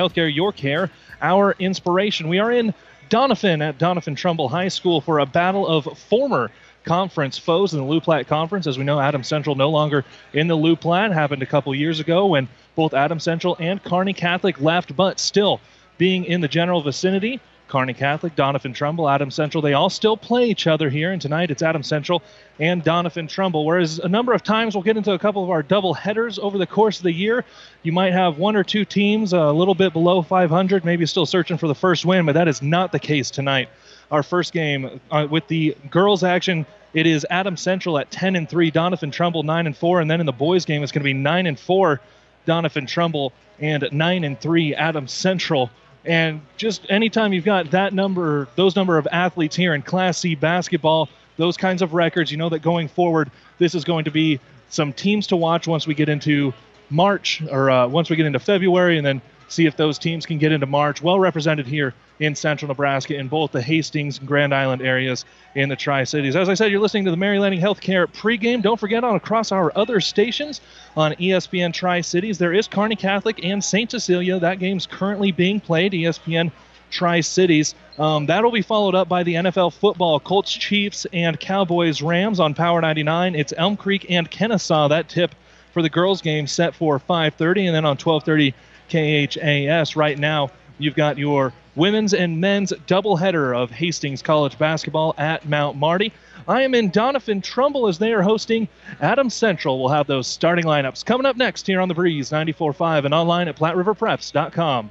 Healthcare, your care, our inspiration. We are in Doniphan at Doniphan Trumbull High School for a battle of former conference foes in the Loup Platte Conference. As we know, Adams Central no longer in the Loup Platte. Happened a couple years ago when both Adams Central and Kearney Catholic left, but still being in the general vicinity. Kearney Catholic, Doniphan Trumbull, Adams Central, they all still play each other here. And tonight it's Adams Central and Doniphan Trumbull. Whereas a number of times we'll get into a couple of our double headers over the course of the year. You might have one or two teams a little bit below 500, maybe still searching for the first win, but that is not the case tonight. Our first game uh, with the girls' action, it is Adams Central at 10 and 3, Doniphan Trumbull 9 and 4, and then in the boys' game it's going to be 9 and 4, Doniphan Trumbull, and 9 and 3, Adams Central. And just anytime you've got that number, those number of athletes here in Class C basketball, those kinds of records, you know that going forward, this is going to be some teams to watch once we get into March or uh, once we get into February, and then see if those teams can get into March. Well represented here in central Nebraska in both the Hastings and Grand Island areas in the Tri Cities. As I said, you're listening to the Mary Lanning Healthcare pregame. Don't forget on across our other stations on ESPN Tri Cities, there is Kearney Catholic and St. Cecilia. That game's currently being played. ESPN Tri Cities. Um, that'll be followed up by the NFL football Colts, Chiefs, and Cowboys Rams on Power 99. It's Elm Creek and Kenesaw. That tip for the girls' game set for 5:30, and then on 12:30 KHAS. Right now, you've got your women's and men's doubleheader of Hastings College basketball at Mount Marty. I am in Doniphan Trumbull as they are hosting Adams Central. We'll have those starting lineups coming up next here on the Breeze 94.5 and online at PlatteRiverPreps.com.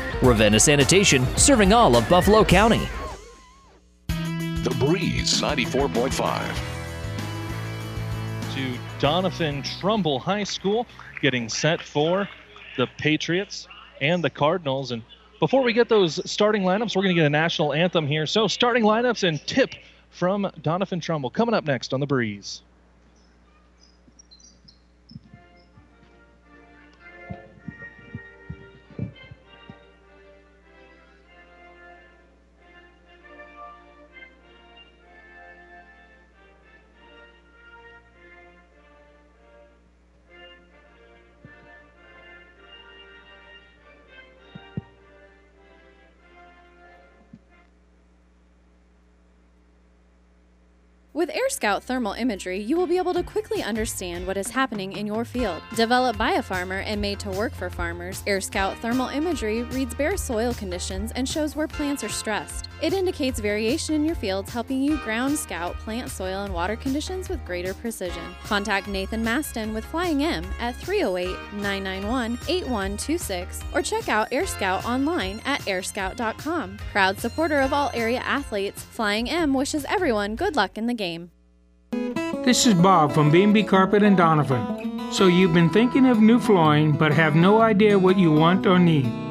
Ravenna Sanitation, serving all of Buffalo County. The Breeze 94.5. To Doniphan Trumbull High School, getting set for the Patriots and the Cardinals. And before we get those starting lineups, we're going to get a national anthem here. So, starting lineups and tip from Doniphan Trumbull coming up next on The Breeze. With AirScout thermal imagery, you will be able to quickly understand what is happening in your field. Developed by a farmer and made to work for farmers, AirScout thermal imagery reads bare soil conditions and shows where plants are stressed. It indicates variation in your fields, helping you ground scout plant soil and water conditions with greater precision. Contact Nathan Maston with Flying M at 308 991 8126 or check out Air Scout online at airscout.com. Proud supporter of all area athletes, Flying M wishes everyone good luck in the game. This is Bob from B&B Carpet and Doniphan. So you've been thinking of new flooring but have no idea what you want or need.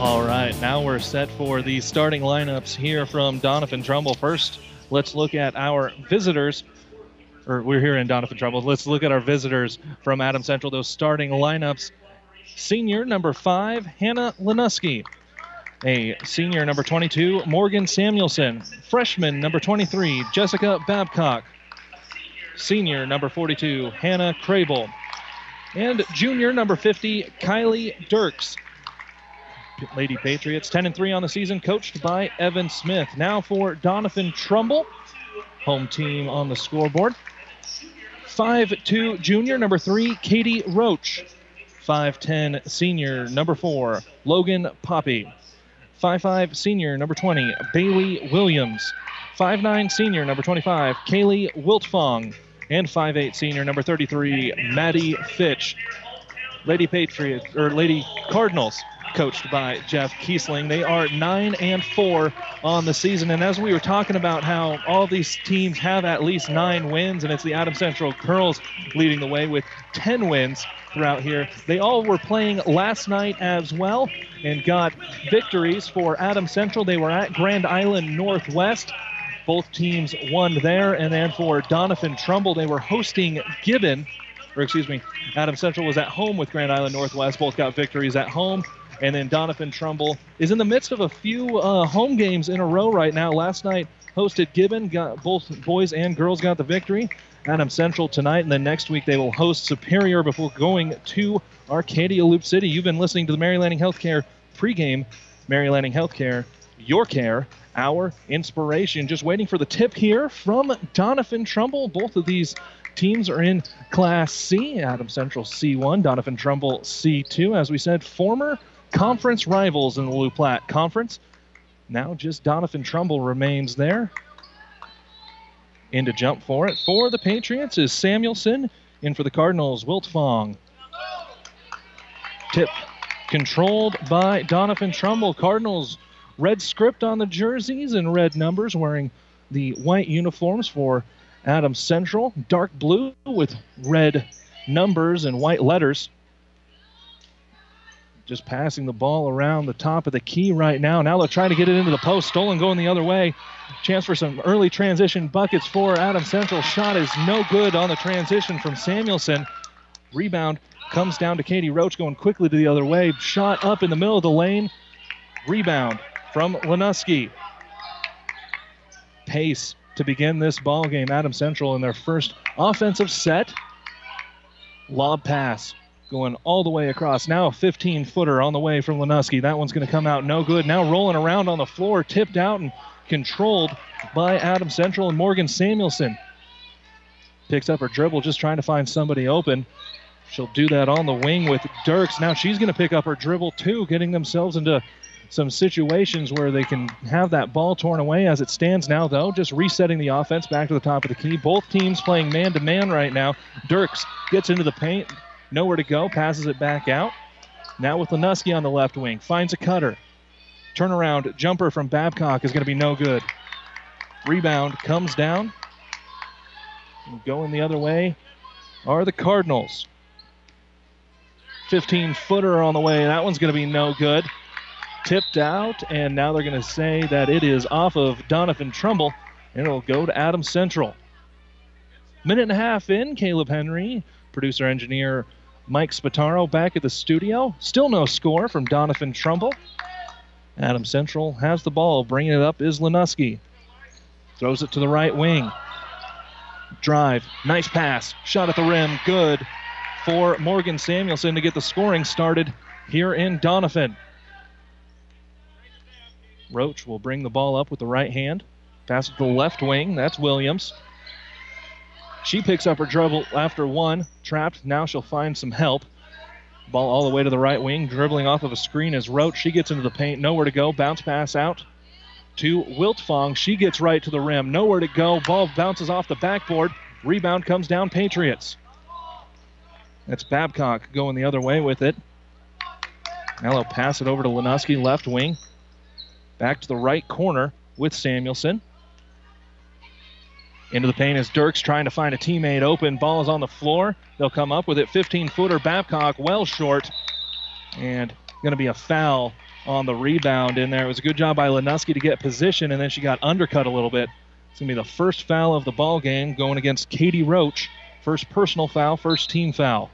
All right, now we're set for the starting lineups here from Doniphan Trumbull. First, let's look at our visitors. Or we're here in Doniphan Trumbull. Let's look at our visitors from Adams Central. Those starting lineups. Senior number five, Hannah Lenuski. A senior number 22, Morgan Samuelson. Freshman number 23, Jessica Babcock. Senior number 42, Hannah Crable. And junior number 50, Kylie Dirks. Lady Patriots 10 and 3 on the season, coached by Evan Smith. Now for Doniphan Trumbull, home team on the scoreboard. 5'2 junior, number 3, Katie Roach. 5'10 senior, number 4, Logan Poppy. 5'5 senior, number 20, Bailey Williams. 5'9 senior, number 25, Kaylee Wiltfong. And 5'8 senior, number 33, Maddie Fitch. Lady Patriots, or Lady Cardinals, coached by Jeff Kiesling. They are 9 and 4 on the season. And as we were talking about how all these teams have at least nine wins, and it's the Adams Central Girls leading the way with 10 wins throughout here. They all were playing last night as well and got victories for Adams Central. They were at Grand Island Northwest. Both teams won there. And then for Doniphan Trumbull, they were hosting Gibbon or excuse me, Adams Central was at home with Grand Island Northwest. Both got victories at home. And then Doniphan Trumbull is in the midst of a few uh, home games in a row right now. Last night hosted Gibbon, got both boys and girls got the victory. Adams Central tonight, and then next week they will host Superior before going to Arcadia Loup City. You've been listening to the Mary Lanning Healthcare pregame. Mary Lanning Healthcare, your care, our inspiration. Just waiting for the tip here from Doniphan Trumbull. Both of these teams are in Class C. Adams Central C1, Doniphan Trumbull C2. As we said, former conference rivals in the Loup Platte Conference. Now just Doniphan Trumbull remains there. In to jump for it for the Patriots is Samuelson. In for the Cardinals, Wiltfong. Tip controlled by Doniphan Trumbull. Cardinals red script on the jerseys and red numbers wearing the white uniforms for Adams Central. Dark blue with red numbers and white letters. Just passing the ball around the top of the key right now. Now they're trying to get it into the post. Stolen going the other way. Chance for some early transition buckets for Adams Central. Shot is no good on the transition from Samuelson. Rebound comes down to Katie Roach going quickly to the other way. Shot up in the middle of the lane. Rebound from Lenuski. Pace to begin this ball game. Adams Central in their first offensive set. Lob pass going all the way across. Now a 15 footer on the way from Lenuski. That one's going to come out no good. Now rolling around on the floor, tipped out and controlled by Adams Central and Morgan Samuelson. Picks up her dribble, just trying to find somebody open. She'll do that on the wing with Dirks. Now she's going to pick up her dribble too, getting themselves into some situations where they can have that ball torn away as it stands now, though. Just resetting the offense back to the top of the key. Both teams playing man to man right now. Dirks gets into the paint, nowhere to go, passes it back out. Now with Lenuski on the left wing, finds a cutter. Turnaround jumper from Babcock is going to be no good. Rebound comes down. Going the other way are the Cardinals. 15 footer on the way. That one's going to be no good tipped out, and now they're going to say that it is off of Doniphan Trumbull, and it'll go to Adams Central. Minute and a half in, Caleb Henry, producer engineer Mike Spataro back at the studio. Still no score from Doniphan Trumbull. Adams Central has the ball. Bringing it up is Lenuski. Throws it to the right wing. Drive. Nice pass. Shot at the rim. Good for Morgan Samuelson to get the scoring started here in Doniphan. Roach will bring the ball up with the right hand. Pass to the left wing. That's Williams. She picks up her dribble after one. Trapped. Now she'll find some help. Ball all the way to the right wing. Dribbling off of a screen is Roach. She gets into the paint. Nowhere to go. Bounce pass out to Wiltfong. She gets right to the rim. Nowhere to go. Ball bounces off the backboard. Rebound comes down Patriots. That's Babcock going the other way with it. Now they'll pass it over to Lenuski, left wing. Back to the right corner with Samuelson. Into the paint is Dirks trying to find a teammate open. Ball is on the floor. They'll come up with it. 15 footer. Babcock well short. And going to be a foul on the rebound in there. It was a good job by Lenuski to get position, and then she got undercut a little bit. It's going to be the first foul of the ball game going against Katie Roach. First personal foul, first team foul.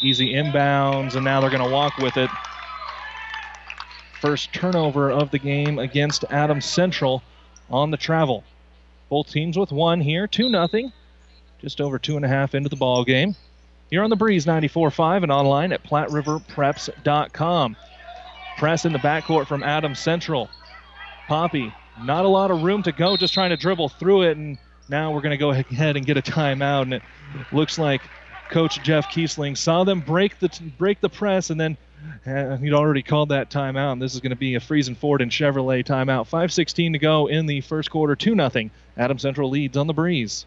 Easy inbounds, and now they're going to walk with it. First turnover of the game against Adams Central on the travel. Both teams with one here, 2 nothing. Just over two and a half into the ball game. Here on the Breeze 94.5 and online at PlatteRiverPreps.com. Press in the backcourt from Adams Central. Poppy, not a lot of room to go, just trying to dribble through it, and now we're going to go ahead and get a timeout. And it looks like Coach Jeff Kiesling saw them break the break the press, and then he'd already called that timeout. And this is going to be a Friesen Ford and Chevrolet timeout. 5:16 to go in the first quarter, two nothing. Adams Central leads on the breeze.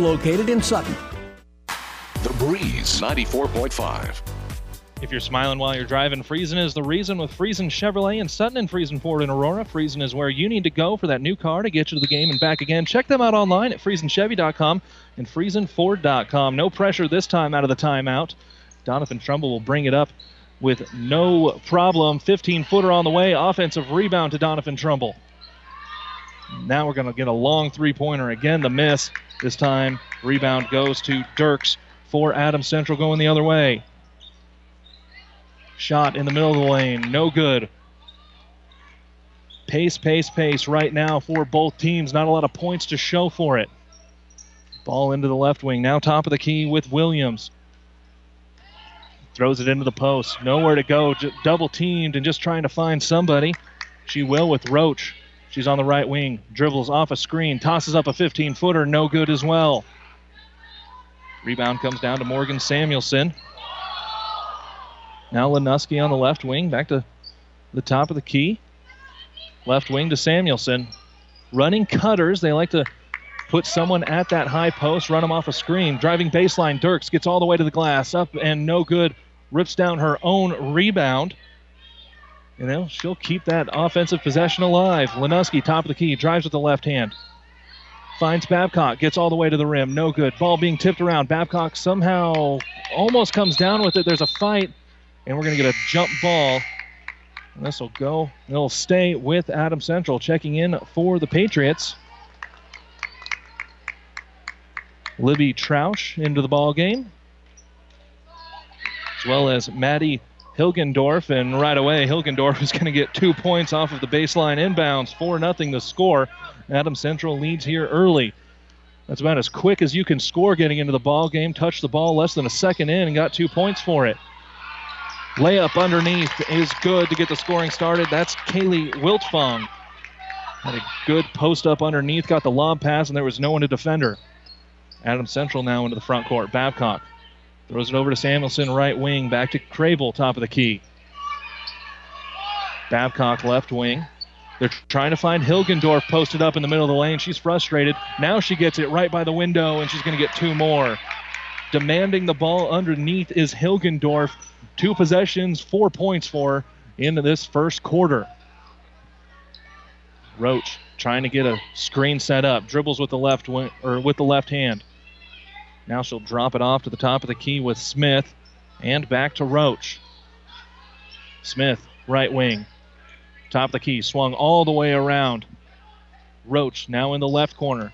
located in Sutton. The Breeze 94.5. If you're smiling while you're driving, Friesen is the reason with Friesen Chevrolet and Sutton and Friesen Ford in Aurora. Friesen is where you need to go for that new car to get you to the game and back again. Check them out online at FriesenChevy.com and FriesenFord.com. No pressure this time out of the timeout. Doniphan Trumbull will bring it up with no problem. 15 footer on the way. Offensive rebound to Doniphan Trumbull. Now we're going to get a long three pointer. Again, the miss. This time, rebound goes to Dirks for Adams Central going the other way. Shot in the middle of the lane. No good. Pace, pace, pace right now for both teams. Not a lot of points to show for it. Ball into the left wing. Now top of the key with Williams. Throws it into the post. Nowhere to go. Double teamed and just trying to find somebody. She will with Roach. She's on the right wing. Dribbles off a screen. Tosses up a 15 footer. No good as well. Rebound comes down to Morgan Samuelson. Now Lenuski on the left wing. Back to the top of the key. Left wing to Samuelson. Running cutters. They like to put someone at that high post, run them off a screen. Driving baseline. Dirks gets all the way to the glass. Up and no good. Rips down her own rebound. You know, she'll keep that offensive possession alive. Lenuski, top of the key, drives with the left hand. Finds Babcock, gets all the way to the rim. No good. Ball being tipped around. Babcock somehow almost comes down with it. There's a fight, and we're going to get a jump ball. And this will go. It'll stay with Adams Central. Checking in for the Patriots. Libby Troush into the ball game, as well as Maddie Hilgendorf, and right away Hilgendorf is going to get two points off of the baseline inbounds. 4 nothing the score. Adams Central leads here early. That's about as quick as you can score getting into the ball game. Touched the ball less than a second in and got two points for it. Layup underneath is good to get the scoring started. That's Kaylee Wiltfong. Had a good post up underneath, got the lob pass, and there was no one to defend her. Adams Central now into the front court. Babcock throws it over to Samuelson, right wing. Back to Crable, top of the key. Babcock, left wing. They're trying to find Hilgendorf posted up in the middle of the lane. She's frustrated. Now she gets it right by the window, and she's going to get two more. Demanding the ball underneath is Hilgendorf. Two possessions, four points for into this first quarter. Roach trying to get a screen set up. Dribbles with the left wing, or with the left hand. Now she'll drop it off to the top of the key with Smith and back to Roach. Smith, right wing. Top of the key, swung all the way around. Roach now in the left corner.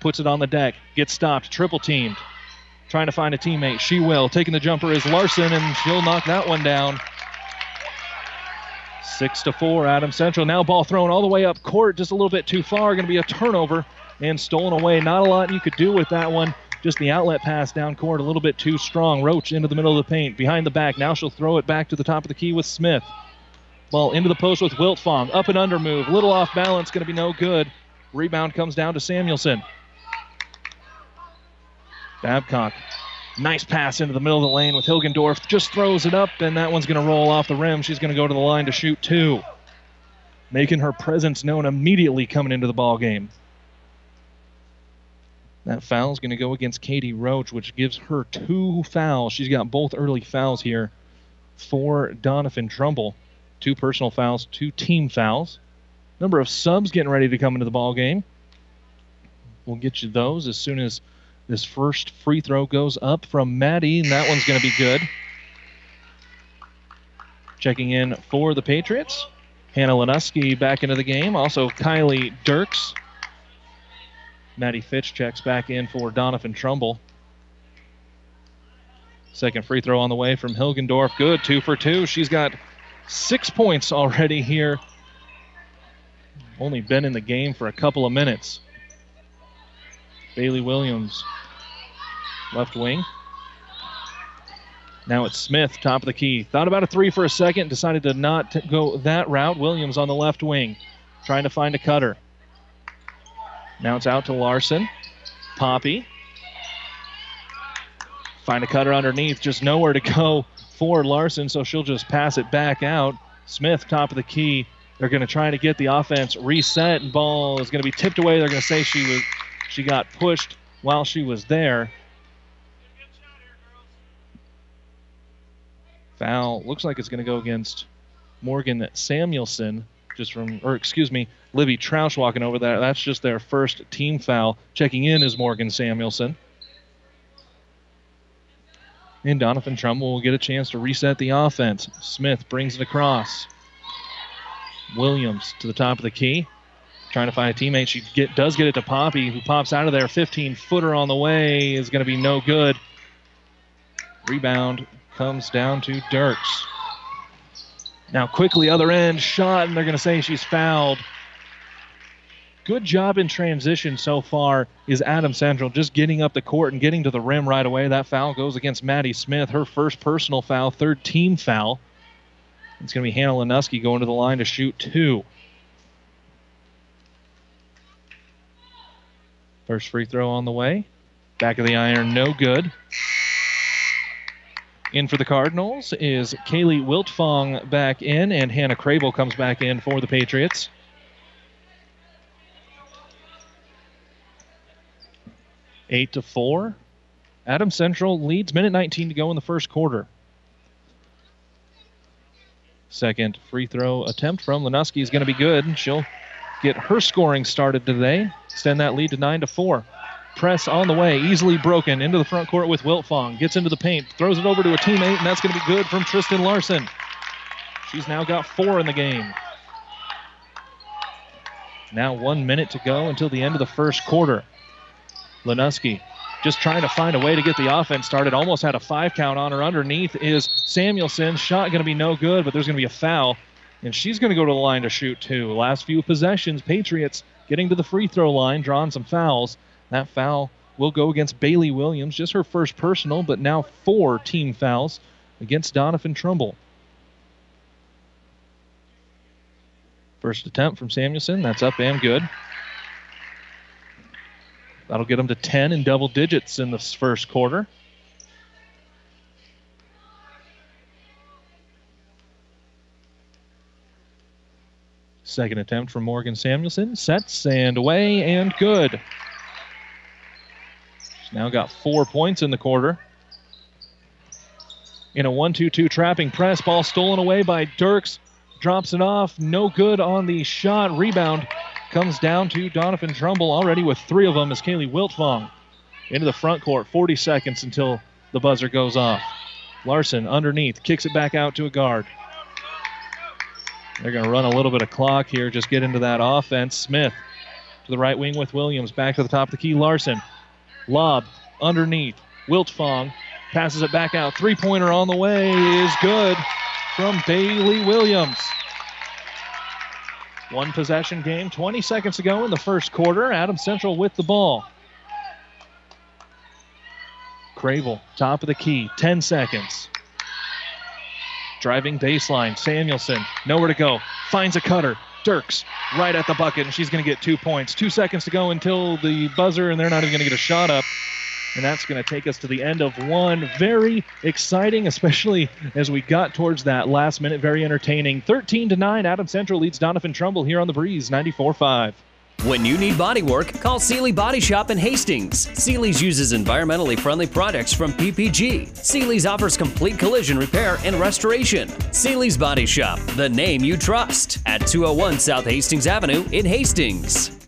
Puts it on the deck, gets stopped, triple teamed. Trying to find a teammate. She will. Taking the jumper is Larson, and she'll knock that one down. Six to four, Adams Central. Now ball thrown all the way up court, just a little bit too far. Going to be a turnover and stolen away. Not a lot you could do with that one. Just the outlet pass down court, a little bit too strong. Roach into the middle of the paint, behind the back. Now she'll throw it back to the top of the key with Smith. Ball into the post with Wiltfong. Up and under move. Little off balance, going to be no good. Rebound comes down to Samuelson. Babcock. Nice pass into the middle of the lane with Hilgendorf. Just throws it up, and that one's going to roll off the rim. She's going to go to the line to shoot two. Making her presence known immediately coming into the ball game. That foul is going to go against Katie Roach, which gives her two fouls. She's got both early fouls here for Doniphan Trumbull. Two personal fouls, two team fouls. Number of subs getting ready to come into the ball game. We'll get you those as soon as this first free throw goes up from Maddie, and that one's going to be good. Checking in for the Patriots. Hannah Lenuski back into the game. Also, Kylie Dirks. Maddie Fitch checks back in for Doniphan Trumbull. Second free throw on the way from Hilgendorf. Good, two for two. She's got six points already here. Only been in the game for a couple of minutes. Bailey Williams, left wing. Now it's Smith, top of the key. Thought about a three for a second, decided to not go that route. Williams on the left wing, trying to find a cutter. Now it's out to Larson. Poppy. Find a cutter underneath, just nowhere to go for Larson, so she'll just pass it back out. Smith, top of the key. They're going to try to get the offense reset, and ball is going to be tipped away. They're going to say she was she got pushed while she was there. Foul looks like it's going to go against Morgan Samuelson, just from, or excuse me, Libby Troush walking over there. That's just their first team foul. Checking in is Morgan Samuelson. And Doniphan Trumbull will get a chance to reset the offense. Smith brings it across. Williams to the top of the key. Trying to find a teammate. She get, does get it to Poppy, who pops out of there. 15 footer on the way is going to be no good. Rebound comes down to Dirks. Now, quickly, other end, shot, and they're going to say she's fouled. Good job in transition so far is Adams Central, just getting up the court and getting to the rim right away. That foul goes against Maddie Smith, her first personal foul, third team foul. It's going to be Hannah Lenuski going to the line to shoot two. First free throw on the way. Back of the iron, no good. In for the Cardinals is Kaylee Wiltfong back in, and Hannah Crable comes back in for the Patriots. Eight to four. Adams Central leads minute 19 to go in the first quarter. Second free throw attempt from Lenuski is going to be good. She'll get her scoring started today. Extend that lead to nine to four. Press on the way, easily broken into the front court with Wiltfong. Gets into the paint, throws it over to a teammate, and that's going to be good from Tristan Larson. She's now got four in the game. Now one minute to go until the end of the first quarter. Lenuski just trying to find a way to get the offense started. Almost had a five count on her. Underneath is Samuelson. Shot going to be no good, but there's going to be a foul. And she's going to go to the line to shoot too. Last few possessions, Patriots getting to the free throw line, drawing some fouls. That foul will go against Bailey Williams, just her first personal, but now four team fouls against Doniphan Trumbull. First attempt from Samuelson. That's up and good. That'll get them to 10 in double digits in this first quarter. Second attempt from Morgan Samuelson. Sets and away and good. She's now got four points in the quarter. In a 1 2 2 trapping press, ball stolen away by Dirks. Drops it off. No good on the shot. Rebound comes down to Doniphan Trumbull already with three of them as Kaylee Wiltfong into the front court. 40 seconds until the buzzer goes off. Larson underneath kicks it back out to a guard. They're going to run a little bit of clock here, just get into that offense. Smith to the right wing with Williams. Back to the top of the key. Larson. Lob underneath. Wiltfong passes it back out. Three pointer on the way is good from Bailey Williams. One possession game, 20 seconds ago in the first quarter. Adams Central with the ball. Crable, top of the key, 10 seconds. Driving baseline, Samuelson, nowhere to go. Finds a cutter, Dirks right at the bucket, and she's going to get two points. Two seconds to go until the buzzer, and they're not even going to get a shot up. And that's going to take us to the end of one. Very exciting, especially as we got towards that last minute. Very entertaining. 13 to 9, Adams Central leads Doniphan Trumbull here on the breeze, 94 5. When you need body work, call Seely Body Shop in Hastings. Seely's uses environmentally friendly products from PPG. Seely's offers complete collision repair and restoration. Seely's Body Shop, the name you trust, at 201 South Hastings Avenue in Hastings.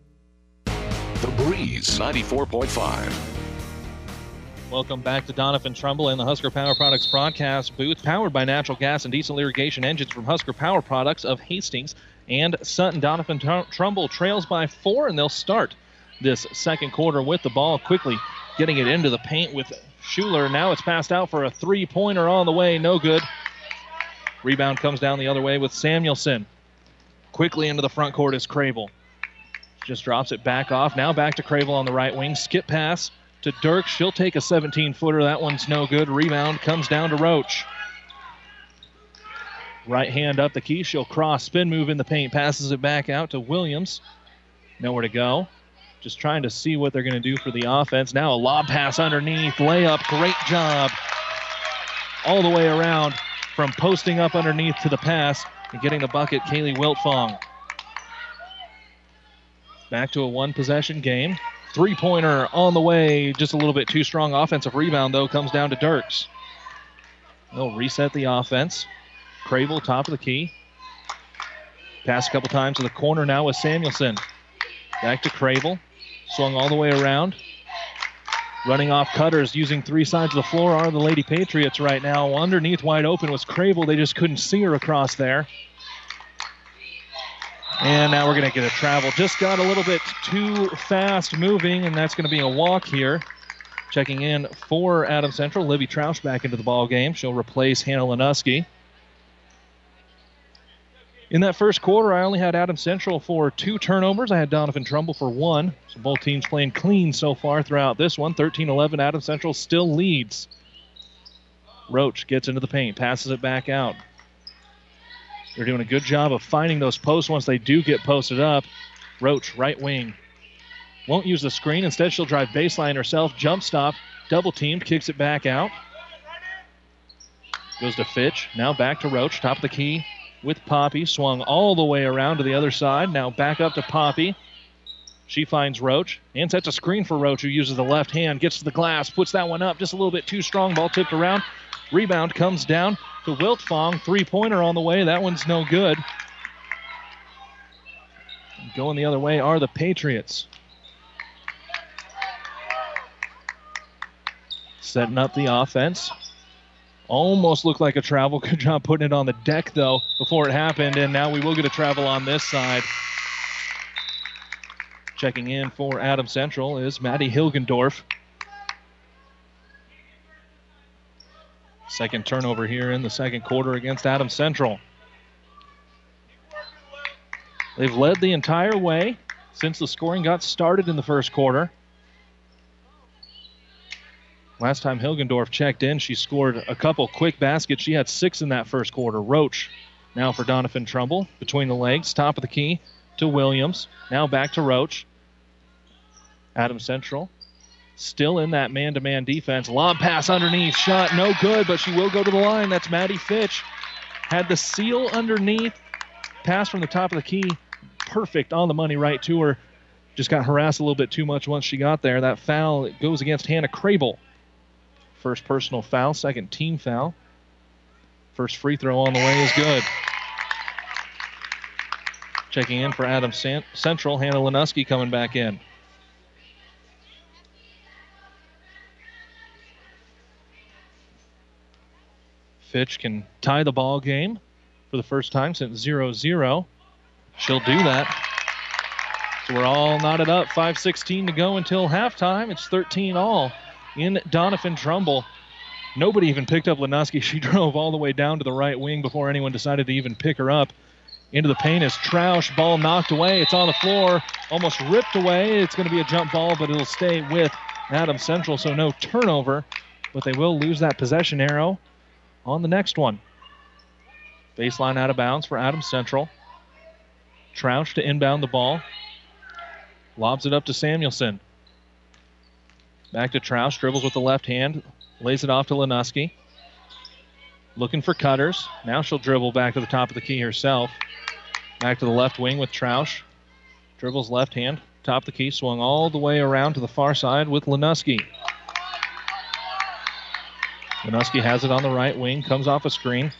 The Breeze 94.5. Welcome back to Doniphan Trumbull and the Husker Power Products broadcast booth, powered by natural gas and diesel irrigation engines from Husker Power Products of Hastings and Sutton. Doniphan Tr- Trumbull trails by four, and they'll start this second quarter with the ball quickly getting it into the paint with Schuler. Now it's passed out for a three pointer on the way, no good. Rebound comes down the other way with Samuelson. Quickly into the front court is Crable. Just drops it back off. Now back to Crable on the right wing. Skip pass to Dirk. She'll take a 17 footer. That one's no good. Rebound comes down to Roach. Right hand up the key. She'll cross, spin move in the paint, passes it back out to Williams. Nowhere to go. Just trying to see what they're going to do for the offense. Now a lob pass underneath, layup. Great job. All the way around from posting up underneath to the pass and getting the bucket, Kaylee Wiltfong. Back to a one possession game. Three pointer on the way, just a little bit too strong. Offensive rebound, though, comes down to Dirks. They'll reset the offense. Crable, top of the key. Pass a couple times to the corner now with Samuelson. Back to Crable. Swung all the way around. Running off cutters using three sides of the floor are the Lady Patriots right now. Underneath wide open was Crable. They just couldn't see her across there. And now we're going to get a travel. Just got a little bit too fast moving, and that's going to be a walk here. Checking in for Adams Central, Libby Troush back into the ball game. She'll replace Hannah Lenuski. In that first quarter, I only had Adams Central for two turnovers. I had Doniphan Trumbull for one. So both teams playing clean so far throughout this one. 13 11, Adams Central still leads. Roach gets into the paint, passes it back out. They're doing a good job of finding those posts once they do get posted up. Roach, right wing. Won't use the screen. Instead, she'll drive baseline herself, jump stop, double teamed, kicks it back out. Goes to Fitch. Now back to Roach, top of the key with Poppy. Swung all the way around to the other side. Now back up to Poppy. She finds Roach and sets a screen for Roach, who uses the left hand, gets to the glass, puts that one up just a little bit too strong. Ball tipped around. Rebound comes down to Wiltfong. Three pointer on the way. That one's no good. Going the other way are the Patriots. Setting up the offense. Almost looked like a travel. Good job putting it on the deck, though, before it happened. And now we will get a travel on this side. Checking in for Adams Central is Maddie Hilgendorf. Second turnover here in the second quarter against Adams Central. They've led the entire way since the scoring got started in the first quarter. Last time Hilgendorf checked in, she scored a couple quick baskets. She had six in that first quarter. Roach now for Doniphan Trumbull between the legs, top of the key to Williams. Now back to Roach. Adams Central still in that man to man defense. Lob pass underneath, shot no good, but she will go to the line. That's Maddie Fitch. Had the seal underneath, pass from the top of the key, perfect on the money right to her. Just got harassed a little bit too much once she got there. That foul goes against Hannah Crable. First personal foul, second team foul. First free throw on the way is good. Checking in for Adams Central, Hannah Lenuski coming back in. Fitch can tie the ball game for the first time since 0 0. She'll do that. So we're all knotted up. 5.16 to go until halftime. It's 13 all in Doniphan Trumbull. Nobody even picked up Lenuski. She drove all the way down to the right wing before anyone decided to even pick her up. Into the paint is Troush. Ball knocked away. It's on the floor. Almost ripped away. It's going to be a jump ball, but it'll stay with Adams Central, so no turnover. But they will lose that possession arrow on the next one. Baseline out of bounds for Adams Central. Troush to inbound the ball. Lobs it up to Samuelson. Back to Troush. Dribbles with the left hand. Lays it off to Lenuski. Looking for cutters. Now she'll dribble back to the top of the key herself. Back to the left wing with Troush. Dribbles left hand. Top of the key. Swung all the way around to the far side with Lenuski. Lenuski has it on the right wing. Comes off a screen.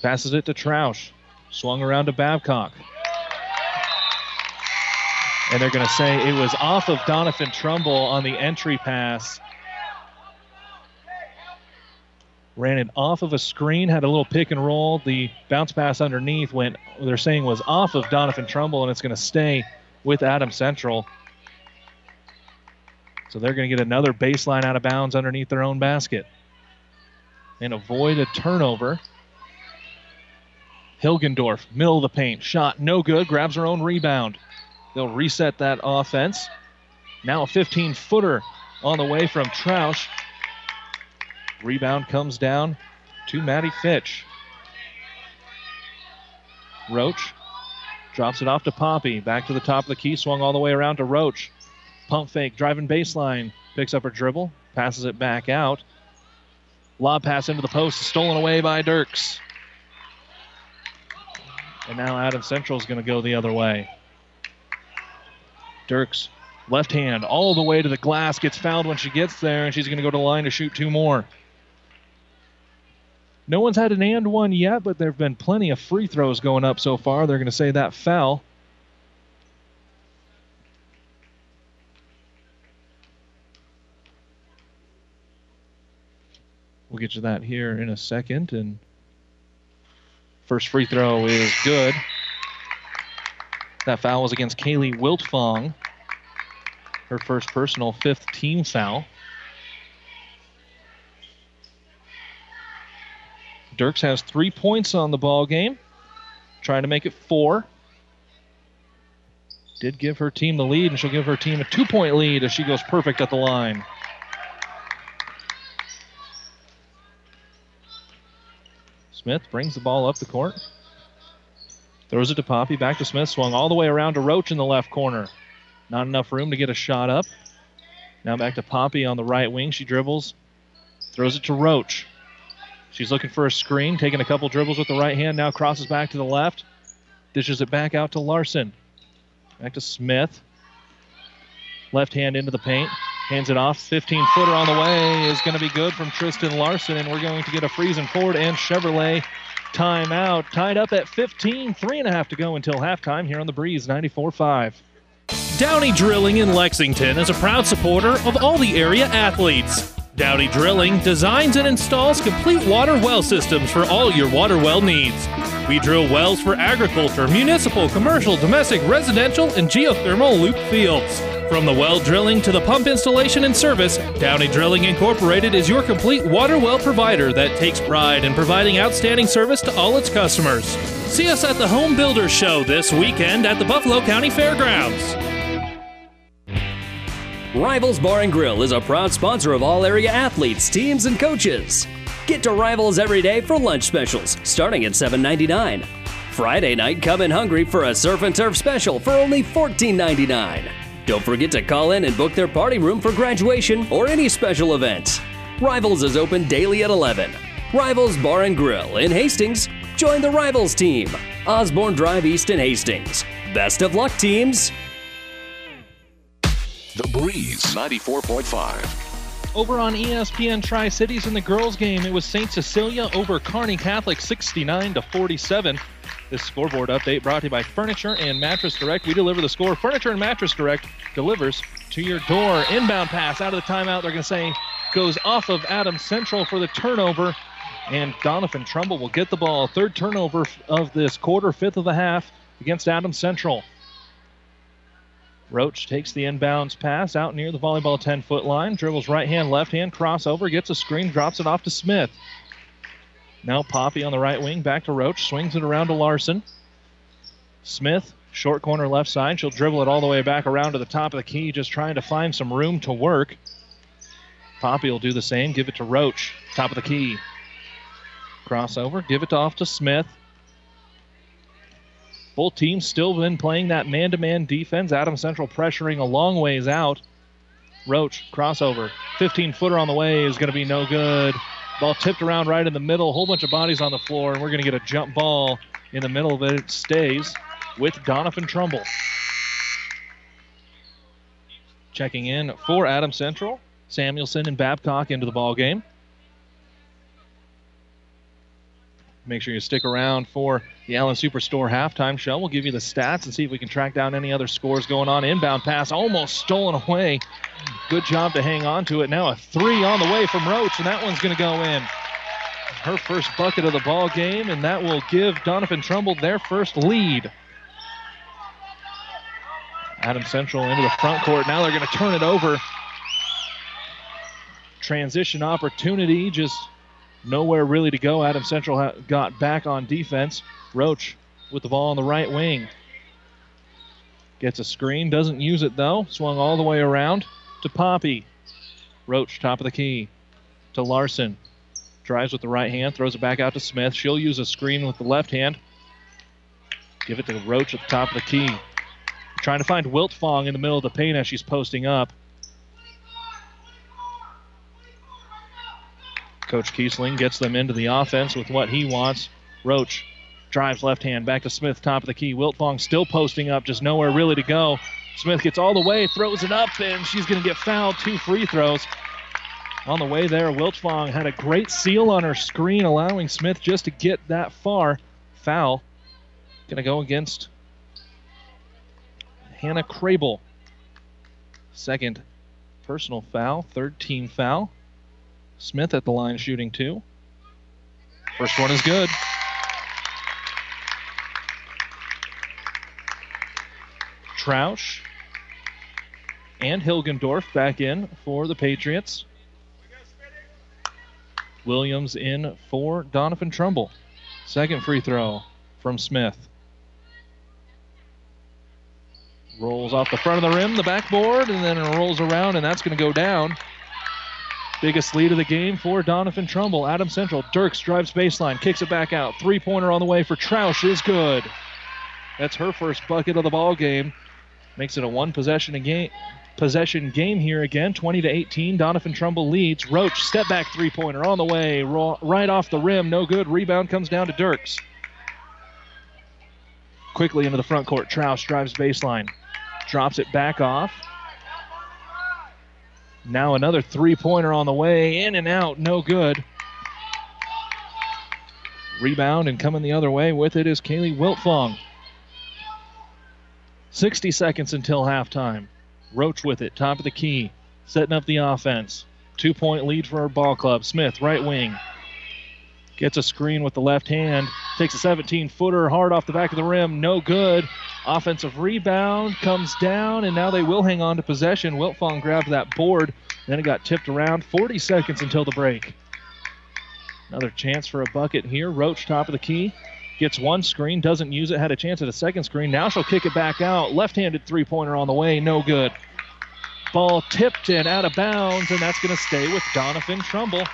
Passes it to Troush. Swung around to Babcock. And they're going to say it was off of Doniphan Trumbull on the entry pass. Ran it off of a screen, had a little pick and roll. The bounce pass underneath went, they're saying was off of Doniphan Trumbull, and it's going to stay with Adams Central. So they're going to get another baseline out of bounds underneath their own basket and avoid a turnover. Hilgendorf, middle of the paint, shot no good, grabs her own rebound. They'll reset that offense. Now a 15 footer on the way from Troush. Rebound comes down to Maddie Fitch. Roach drops it off to Poppy. Back to the top of the key, swung all the way around to Roach. Pump fake, driving baseline. Picks up her dribble, passes it back out. Lob pass into the post, stolen away by Dirks. And now Adams Central is going to go the other way. Dirks, left hand, all the way to the glass, gets fouled when she gets there, and she's going to go to the line to shoot two more. No one's had an and one yet, but there have been plenty of free throws going up so far. They're going to say that foul. We'll get to that here in a second. And first free throw is good. That foul was against Kaylee Wiltfong. Her first personal fifth team foul. Dirks has three points on the ball game, trying to make it four. Did give her team the lead, and she'll give her team a two point lead as she goes perfect at the line. Smith brings the ball up the court. Throws it to Poppy. Back to Smith. Swung all the way around to Roach in the left corner. Not enough room to get a shot up. Now back to Poppy on the right wing. She dribbles. Throws it to Roach. She's looking for a screen. Taking a couple dribbles with the right hand. Now crosses back to the left. Dishes it back out to Larson. Back to Smith. Left hand into the paint. Hands it off. 15 footer on the way is going to be good from Tristan Larson, and we're going to get a Friesen Ford and Chevrolet timeout. Tied up at 15. Three and a half to go until halftime here on the Breeze 94 5. Downey Drilling in Lexington is a proud supporter of all the area athletes. Downey Drilling designs and installs complete water well systems for all your water well needs. We drill wells for agriculture, municipal, commercial, domestic, residential, and geothermal loop fields. From the well drilling to the pump installation and service, Downey Drilling Incorporated is your complete water well provider that takes pride in providing outstanding service to all its customers. See us at the Home Builders Show this weekend at the Buffalo County Fairgrounds. Rivals Bar and Grill is a proud sponsor of all area athletes, teams, and coaches. Get to Rivals every day for lunch specials, starting at $7.99. Friday night, come in hungry for a surf and turf special for only $14.99. Don't forget to call in and book their party room for graduation or any special event. Rivals is open daily at 11. Rivals Bar and Grill in Hastings. Join the Rivals team. Osborne Drive East in Hastings. Best of luck, teams. The Breeze 94.5. Over on ESPN Tri Cities in the girls' game, it was St. Cecilia over Kearney Catholic 69 to 47. This scoreboard update brought to you by Furniture and Mattress Direct. We deliver the score. Furniture and Mattress Direct delivers to your door. Inbound pass out of the timeout. They're going to say goes off of Adams Central for the turnover. And Doniphan Trumbull will get the ball. Third turnover of this quarter, fifth of the half against Adams Central. Roach takes the inbounds pass out near the volleyball 10 foot line, dribbles right hand, left hand, crossover, gets a screen, drops it off to Smith. Now Poppy on the right wing, back to Roach, swings it around to Larson. Smith, short corner left side. She'll dribble it all the way back around to the top of the key, just trying to find some room to work. Poppy will do the same, give it to Roach, top of the key. Crossover, give it off to Smith. Both teams still been playing that man to man defense. Adams Central pressuring a long ways out. Roach, crossover. 15 footer on the way is going to be no good. Ball tipped around right in the middle. Whole bunch of bodies on the floor, and we're going to get a jump ball in the middle of it. It stays with Doniphan Trumbull. Checking in for Adams Central. Samuelson and Babcock into the ball game. Make sure you stick around for the Allen Superstore halftime show. We'll give you the stats and see if we can track down any other scores going on. Inbound pass almost stolen away. Good job to hang on to it. Now a three on the way from Roach, and that one's going to go in. Her first bucket of the ball game, and that will give Doniphan Trumbull their first lead. Adams Central into the front court. Now they're going to turn it over. Transition opportunity, just nowhere really to go. Adams Central got back on defense. Roach with the ball on the right wing. Gets a screen, doesn't use it though. Swung all the way around to Poppy. Roach, top of the key. To Larson. Drives with the right hand, throws it back out to Smith. She'll use a screen with the left hand. Give it to Roach at the top of the key. Trying to find Wiltfong in the middle of the paint as she's posting up. Coach Kiesling gets them into the offense with what he wants. Roach drives left hand back to Smith, top of the key. Wiltfong still posting up, just nowhere really to go. Smith gets all the way, throws it up, and she's going to get fouled. Two free throws. On the way there, Wiltfong had a great seal on her screen, allowing Smith just to get that far. Foul. Going to go against Hannah Crable. Second personal foul, third team foul. Smith at the line shooting two. First one is good. Troush and Hilgendorf back in for the Patriots. Williams in for Doniphan Trumbull. Second free throw from Smith. Rolls off the front of the rim, the backboard, and then it rolls around, and that's going to go down. Biggest lead of the game for Doniphan Trumbull. Adams Central. Dirks drives baseline, kicks it back out. Three pointer on the way for Troush is good. That's her first bucket of the ball game. Makes it a one possession game. Possession game here again, 20 to 18. Doniphan Trumbull leads. Roach step back three pointer on the way, right off the rim, no good. Rebound comes down to Dirks. Quickly into the front court. Troush drives baseline, drops it back off. Now another three pointer on the way, in and out, no good. Rebound and coming the other way with it is Kaylee Wiltfong. 60 seconds until halftime. Roach with it, top of the key, setting up the offense. Two point lead for our ball club. Smith, right wing. Gets a screen with the left hand. Takes a 17 footer hard off the back of the rim. No good. Offensive rebound comes down, and now they will hang on to possession. Wiltfong grabbed that board, then it got tipped around. 40 seconds until the break. Another chance for a bucket here. Roach, top of the key. Gets one screen, doesn't use it, had a chance at a second screen. Now she'll kick it back out. Left handed three pointer on the way, no good. Ball tipped and out of bounds, and that's going to stay with Doniphan Trumbull.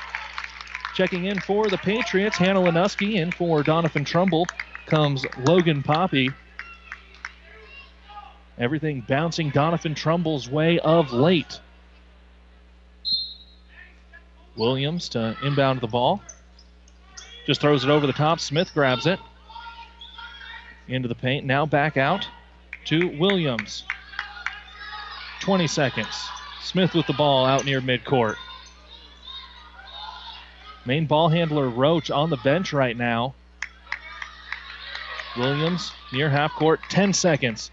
Checking in for the Patriots, Hannah Lenuski. In for Doniphan Trumbull comes Logan Poppy. Everything bouncing Doniphan Trumbull's way of late. Williams to inbound the ball. Just throws it over the top. Smith grabs it into the paint. Now back out to Williams. 20 seconds. Smith with the ball out near midcourt. Main ball handler Roach on the bench right now. Williams near half court, 10 seconds.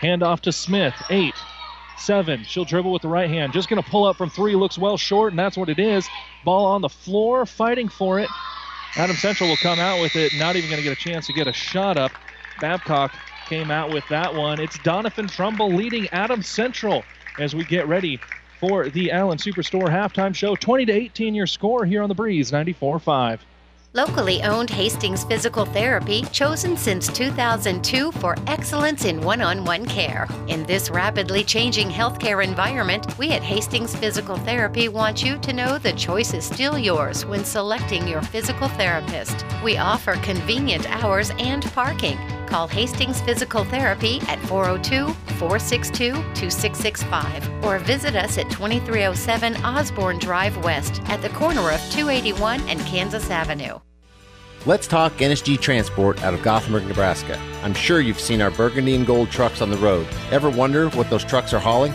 Handoff to Smith, eight, seven. She'll dribble with the right hand. Just going to pull up from three. Looks well short, and that's what it is. Ball on the floor, fighting for it. Adams Central will come out with it, not even going to get a chance to get a shot up. Babcock came out with that one. It's Doniphan Trumbull leading Adams Central as we get ready for the Allen Superstore halftime show. 20 to 18 your score here on the Breeze 94.5. Locally owned Hastings Physical Therapy, chosen since 2002 for excellence in one on one care. In this rapidly changing healthcare environment, we at Hastings Physical Therapy want you to know the choice is still yours when selecting your physical therapist. We offer convenient hours and parking. Call Hastings Physical Therapy at 402 462 2665 or visit us at 2307 Osborne Drive West at the corner of 281 and Kansas Avenue. Let's talk NSG Transport out of Gothenburg, Nebraska. I'm sure you've seen our burgundy and gold trucks on the road. Ever wonder what those trucks are hauling?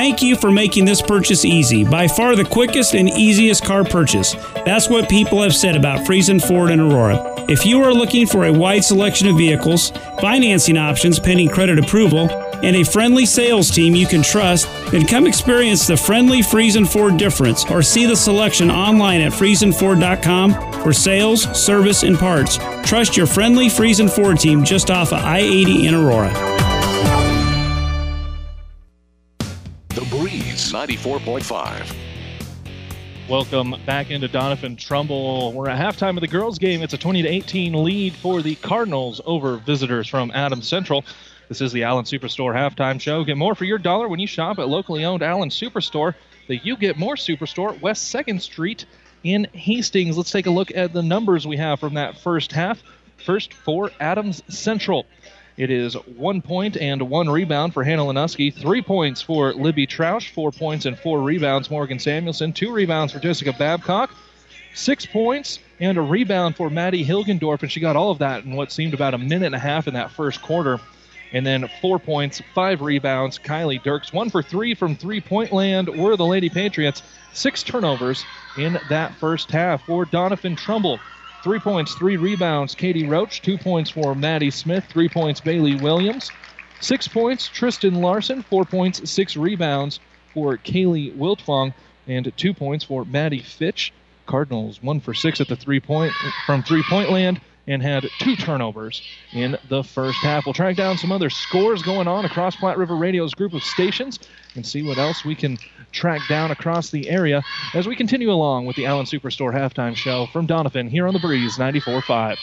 Thank you for making this purchase easy. By far the quickest and easiest car purchase. That's what people have said about Friesen Ford and Aurora. If you are looking for a wide selection of vehicles, financing options pending credit approval, and a friendly sales team you can trust, then come experience the friendly Friesen Ford difference or see the selection online at FriesenFord.com for sales, service, and parts. Trust your friendly Friesen Ford team just off of I 80 in Aurora. Breeze 94.5. Welcome back into Doniphan Trumbull. We're at halftime of the girls' game. It's a 20 to 18 lead for the Cardinals over visitors from Adams Central. This is the Allen Superstore halftime show. Get more for your dollar when you shop at locally owned Allen Superstore. The You Get More Superstore, West 2nd Street in Hastings. Let's take a look at the numbers we have from that first half. First for Adams Central. It is one point and one rebound for Hannah Lenuski, three points for Libby Troush, four points and four rebounds Morgan Samuelson, two rebounds for Jessica Babcock, six points and a rebound for Maddie Hilgendorf, and she got all of that in what seemed about a minute and a half in that first quarter. And then four points, five rebounds. Kylie Dirks, one for three from three point land, were the Lady Patriots. Six turnovers in that first half for Doniphan Trumbull. Three points, three rebounds, Katie Roach. Two points for Maddie Smith. Three points, Bailey Williams. Six points, Tristan Larson. Four points, six rebounds for Kaylee Wiltfong. And two points for Maddie Fitch. Cardinals one for six at the three point from three point land and had two turnovers in the first half. We'll track down some other scores going on across Platte River Radio's group of stations and see what else we can track down across the area as we continue along with the Allen Superstore halftime show from Doniphan here on the Breeze 94.5.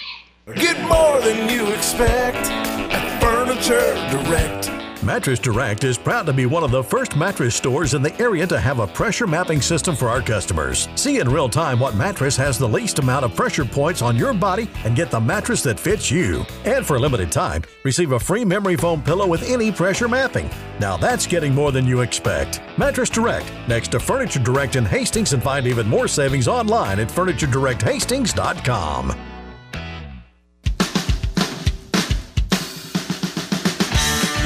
Get more than you expect at Furniture Direct. Mattress Direct is proud to be one of the first mattress stores in the area to have a pressure mapping system for our customers. See in real time what mattress has the least amount of pressure points on your body and get the mattress that fits you. And for a limited time, receive a free memory foam pillow with any pressure mapping. Now that's getting more than you expect. Mattress Direct, next to Furniture Direct in Hastings, and find even more savings online at FurnitureDirectHastings.com.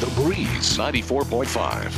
The Breeze 94.5.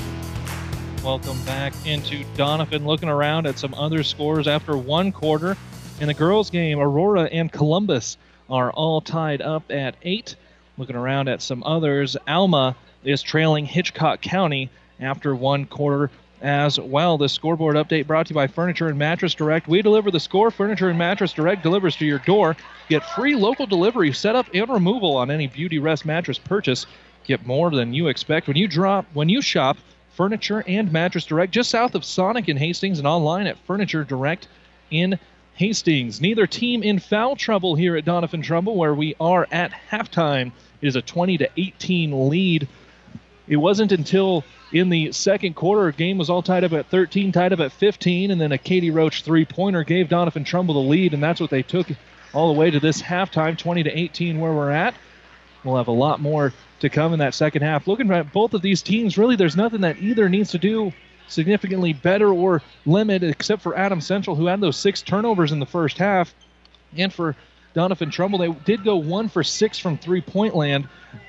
Welcome back into Doniphan Looking around at some other scores after one quarter. In the girls' game, Aurora and Columbus are all tied up at eight. Looking around at some others, Alma is trailing Hitchcock County after one quarter as well. The scoreboard update brought to you by Furniture and Mattress Direct. We deliver the score. Furniture and Mattress Direct delivers to your door. Get free local delivery, setup, and removal on any Beauty Rest mattress purchase. Get more than you expect when you drop when you shop Furniture and Mattress Direct just south of Sonic in Hastings and online at Furniture Direct in Hastings. Neither team in foul trouble here at Doniphan Trumbull, where we are at halftime. It is a 20 to 18 lead. It wasn't until in the second quarter, game was all tied up at 13, tied up at 15, and then a Katie Roach three-pointer gave Doniphan Trumbull the lead, and that's what they took all the way to this halftime, 20 to 18, where we're at. We'll have a lot more to come in that second half. Looking at both of these teams, really, there's nothing that either needs to do significantly better or limit, except for Adams Central, who had those six turnovers in the first half. And for Doniphan Trumbull, they did go one for six from three point land.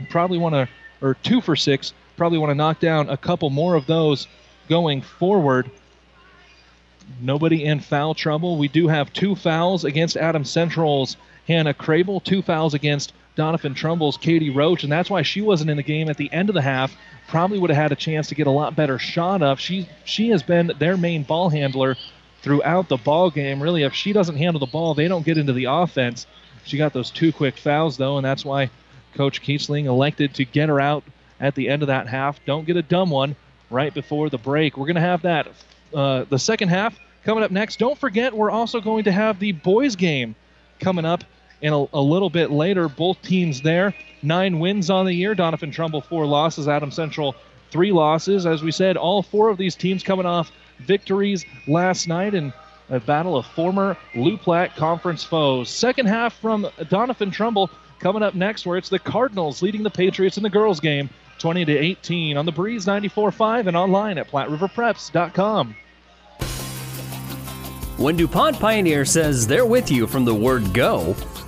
Probably want to, or two for six, probably want to knock down a couple more of those going forward. Nobody in foul trouble. We do have two fouls against Adams Central's Hannah Crable, two fouls against Doniphan Trumbull's Katie Roach, and that's why she wasn't in the game at the end of the half. Probably would have had a chance to get a lot better shot up. She she has been their main ball handler throughout the ball game. Really, if she doesn't handle the ball, they don't get into the offense. She got those two quick fouls though, and that's why Coach Kiesling elected to get her out at the end of that half. Don't get a dumb one right before the break. We're gonna have that uh, the second half coming up next. Don't forget, we're also going to have the boys game coming up in a, a, little bit later. Both teams there. Nine wins on the year. Doniphan Trumbull, four losses. Adams Central, three losses. As we said, all four of these teams coming off victories last night in a battle of former Loup Platte Conference foes. Second half from Doniphan Trumbull coming up next, where it's the Cardinals leading the Patriots in the girls' game. 20 to 18 on the Breeze 94.5 and online at PlatteRiverPreps.com. When DuPont Pioneer says they're with you from the word go,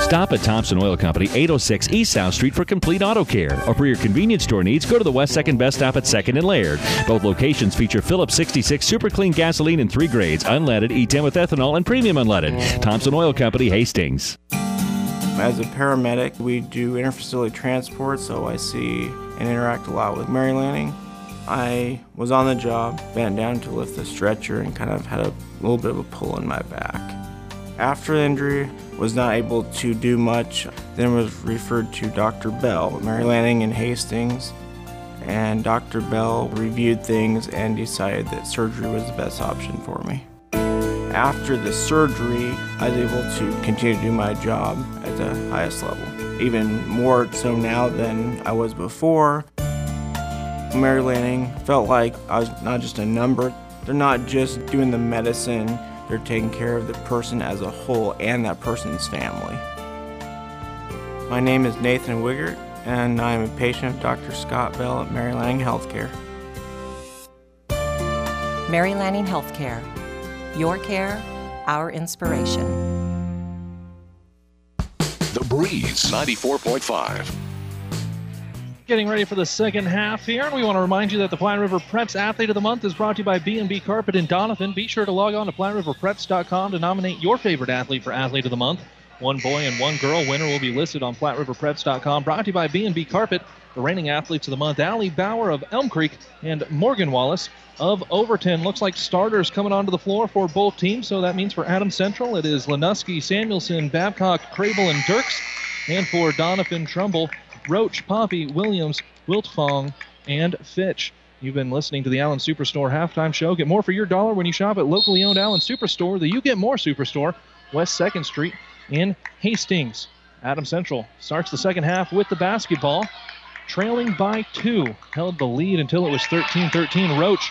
Stop at Thompson Oil Company, 806 East South Street for complete auto care. Or for your convenience store needs, go to the West 2nd Best Stop at 2nd and Laird. Both locations feature Phillips 66 super clean gasoline in three grades unleaded, E10 with ethanol, and premium unleaded. Thompson Oil Company, Hastings. As a paramedic, we do interfacility transport, so I see and interact a lot with Mary Lanning. I was on the job, bent down to lift the stretcher, and kind of had a little bit of a pull in my back. After the injury, was not able to do much, then was referred to Dr. Bell, Mary Lanning and Hastings, and Dr. Bell reviewed things and decided that surgery was the best option for me. After the surgery, I was able to continue to do my job at the highest level, even more so now than I was before. Mary Lanning felt like I was not just a number. They're not just doing the medicine they're taking care of the person as a whole and that person's family. My name is Nathan Wiggert, and I'm a patient of Dr. Scott Bell at Mary Lanning Healthcare. Mary Lanning Healthcare. Your care, our inspiration. The Breeze 94.5. Getting ready for the second half here, and we want to remind you that the Platte River Preps Athlete of the Month is brought to you by B&B Carpet in Doniphan. Be sure to log on to PlatteRiverPreps.com to nominate your favorite athlete for Athlete of the Month. One boy and one girl winner will be listed on PlatteRiverPreps.com. Brought to you by B&B Carpet, the reigning athletes of the month, Allie Bauer of Elm Creek and Morgan Wallace of Overton. Looks like starters coming onto the floor for both teams, so that means for Adams Central it is Lenuski, Samuelson, Babcock, Crable, and Dirks. And for Doniphan Trumbull, Roach, Poppy, Williams, Wiltfong, and Fitch. You've been listening to the Allen Superstore halftime show. Get more for your dollar when you shop at locally owned Allen Superstore, the You Get More Superstore, West 2nd Street in Hastings. Adams Central starts the second half with the basketball, trailing by two. Held the lead until it was 13 13. Roach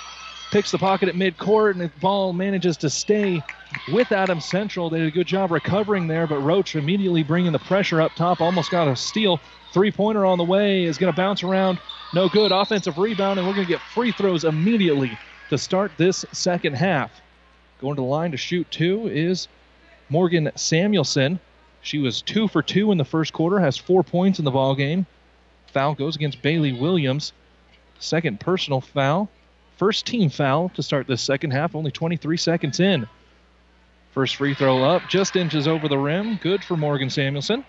picks the pocket at midcourt, and the ball manages to stay with Adams Central. They did a good job recovering there, but Roach immediately bringing the pressure up top, almost got a steal. Three pointer on the way is going to bounce around. No good. Offensive rebound, and we're going to get free throws immediately to start this second half. Going to the line to shoot two is Morgan Samuelson. She was two for two in the first quarter, has four points in the ball game. Foul goes against Bailey Williams. Second personal foul. First team foul to start this second half, only 23 seconds in. First free throw up, just inches over the rim. Good for Morgan Samuelson.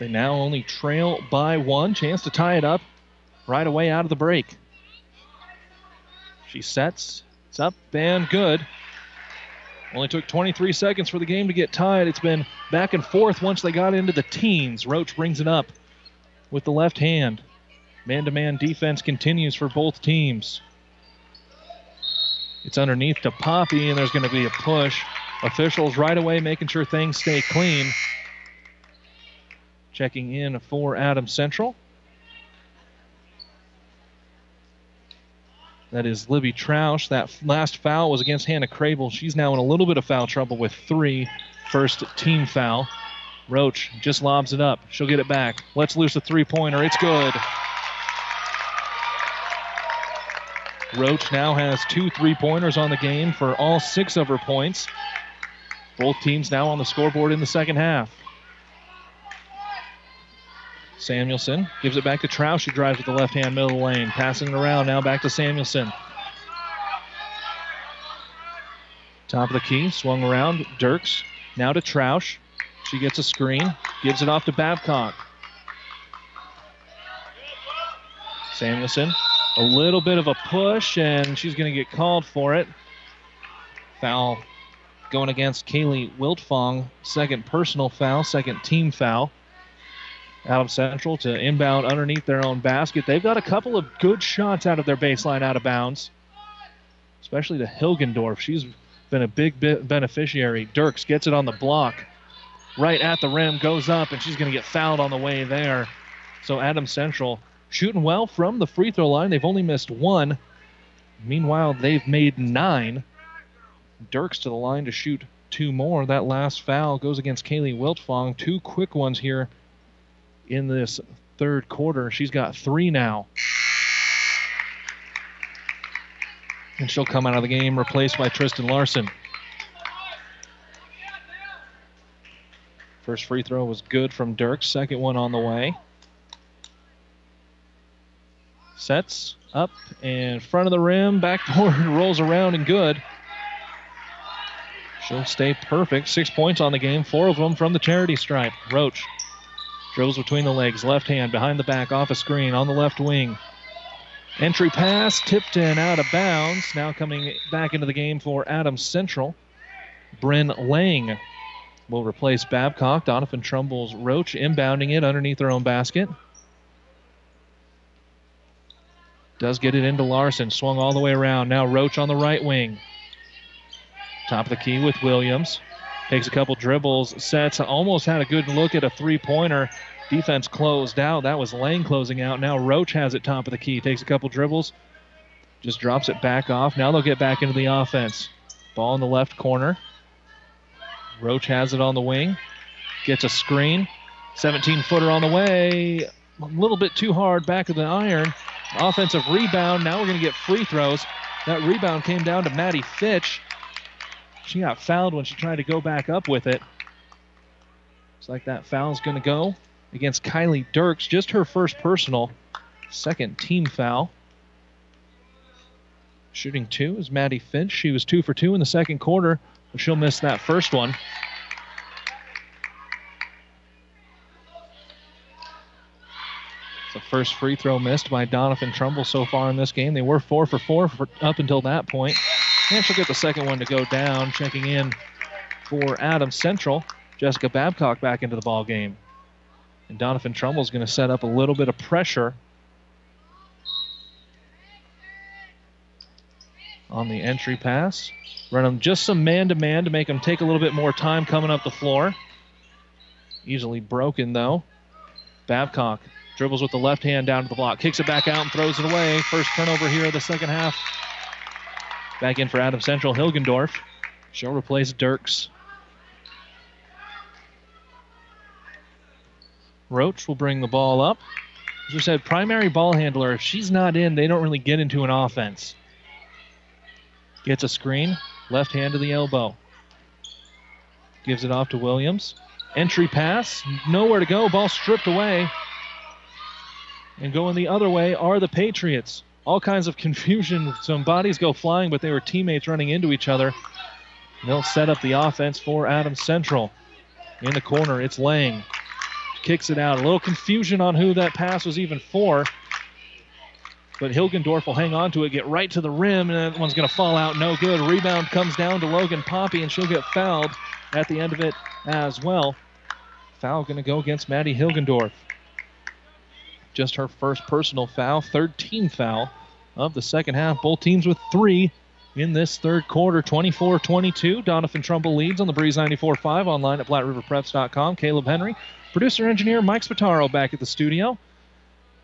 They now only trail by one. Chance to tie it up right away out of the break. She sets. It's up and good. Only took 23 seconds for the game to get tied. It's been back and forth once they got into the teens. Roach brings it up with the left hand. Man to man defense continues for both teams. It's underneath to Poppy, and there's going to be a push. Officials right away making sure things stay clean. Checking in for Adams Central. That is Libby Troush. That last foul was against Hannah Crable. She's now in a little bit of foul trouble with three. First team foul. Roach just lobs it up. She'll get it back. Let's loose a three pointer. It's good. Roach now has two three pointers on the game for all six of her points. Both teams now on the scoreboard in the second half. Samuelson gives it back to Troush. She drives with the left hand middle lane. Passing it around now back to Samuelson. Top of the key, swung around. Dirks now to Troush. She gets a screen, gives it off to Babcock. Samuelson, a little bit of a push, and she's going to get called for it. Foul going against Kaylee Wiltfong. Second personal foul, second team foul. Adams Central to inbound underneath their own basket. They've got a couple of good shots out of their baseline out of bounds, especially to Hilgendorf. She's been a big beneficiary. Dirks gets it on the block. Right at the rim, goes up, and she's going to get fouled on the way there. So Adams Central shooting well from the free throw line. They've only missed one. Meanwhile, they've made nine. Dirks to the line to shoot two more. That last foul goes against Kaylee Wiltfong. Two quick ones here in this third quarter. She's got three now. And she'll come out of the game replaced by Tristan Larson. First free throw was good from Dirk. Second one on the way. Sets up and front of the rim, backboard rolls around and good. She'll stay perfect. Six points on the game, four of them from the charity stripe. Roach Drills between the legs, left hand behind the back, off a screen on the left wing. Entry pass, tipped in out of bounds. Now coming back into the game for Adams Central. Bryn Lang will replace Babcock. Doniphan Trumbull's Roach inbounding it underneath their own basket. Does get it into Larson. Swung all the way around. Now Roach on the right wing. Top of the key with Williams. Takes a couple dribbles, sets, almost had a good look at a three pointer. Defense closed out. That was Lane closing out. Now Roach has it top of the key. Takes a couple dribbles, just drops it back off. Now they'll get back into the offense. Ball in the left corner. Roach has it on the wing. Gets a screen. 17 footer on the way. A little bit too hard back of the iron. Offensive rebound. Now we're going to get free throws. That rebound came down to Maddie Fitch. She got fouled when she tried to go back up with it. Looks like that foul's going to go against Kylie Dirks. Just her first personal. Second team foul. Shooting two is Maddie Fitch. She was two for two in the second quarter, but she'll miss that first one. First free throw missed by Doniphan Trumbull so far in this game. They were four for four for up until that point. And she'll get the second one to go down. Checking in for Adams Central, Jessica Babcock back into the ball game. And Doniphan Trumbull's going to set up a little bit of pressure on the entry pass. Run them just some man to man to make them take a little bit more time coming up the floor. Easily broken though. Babcock dribbles with the left hand down to the block, kicks it back out and throws it away. First turnover here of the second half. Back in for Adams Central, Hilgendorf. She'll replace Dirks. Roach will bring the ball up. As we said, primary ball handler. If she's not in, they don't really get into an offense. Gets a screen, left hand to the elbow. Gives it off to Williams. Entry pass, nowhere to go. Ball stripped away. And going the other way are the Patriots. All kinds of confusion. Some bodies go flying, but they were teammates running into each other. They'll set up the offense for Adams Central. In the corner, it's Lang. Kicks it out. A little confusion on who that pass was even for. But Hilgendorf will hang on to it, get right to the rim, and that one's going to fall out. No good. Rebound comes down to Logan Poppy, and she'll get fouled at the end of it as well. Foul going to go against Maddie Hilgendorf. Just her first personal foul, third team foul of the second half. Both teams with three in this third quarter. 24 22. Doniphan Trumbull leads on the Breeze 94 5 online at PlatteRiverPreps.com. Caleb Henry, producer engineer Mike Spataro back at the studio.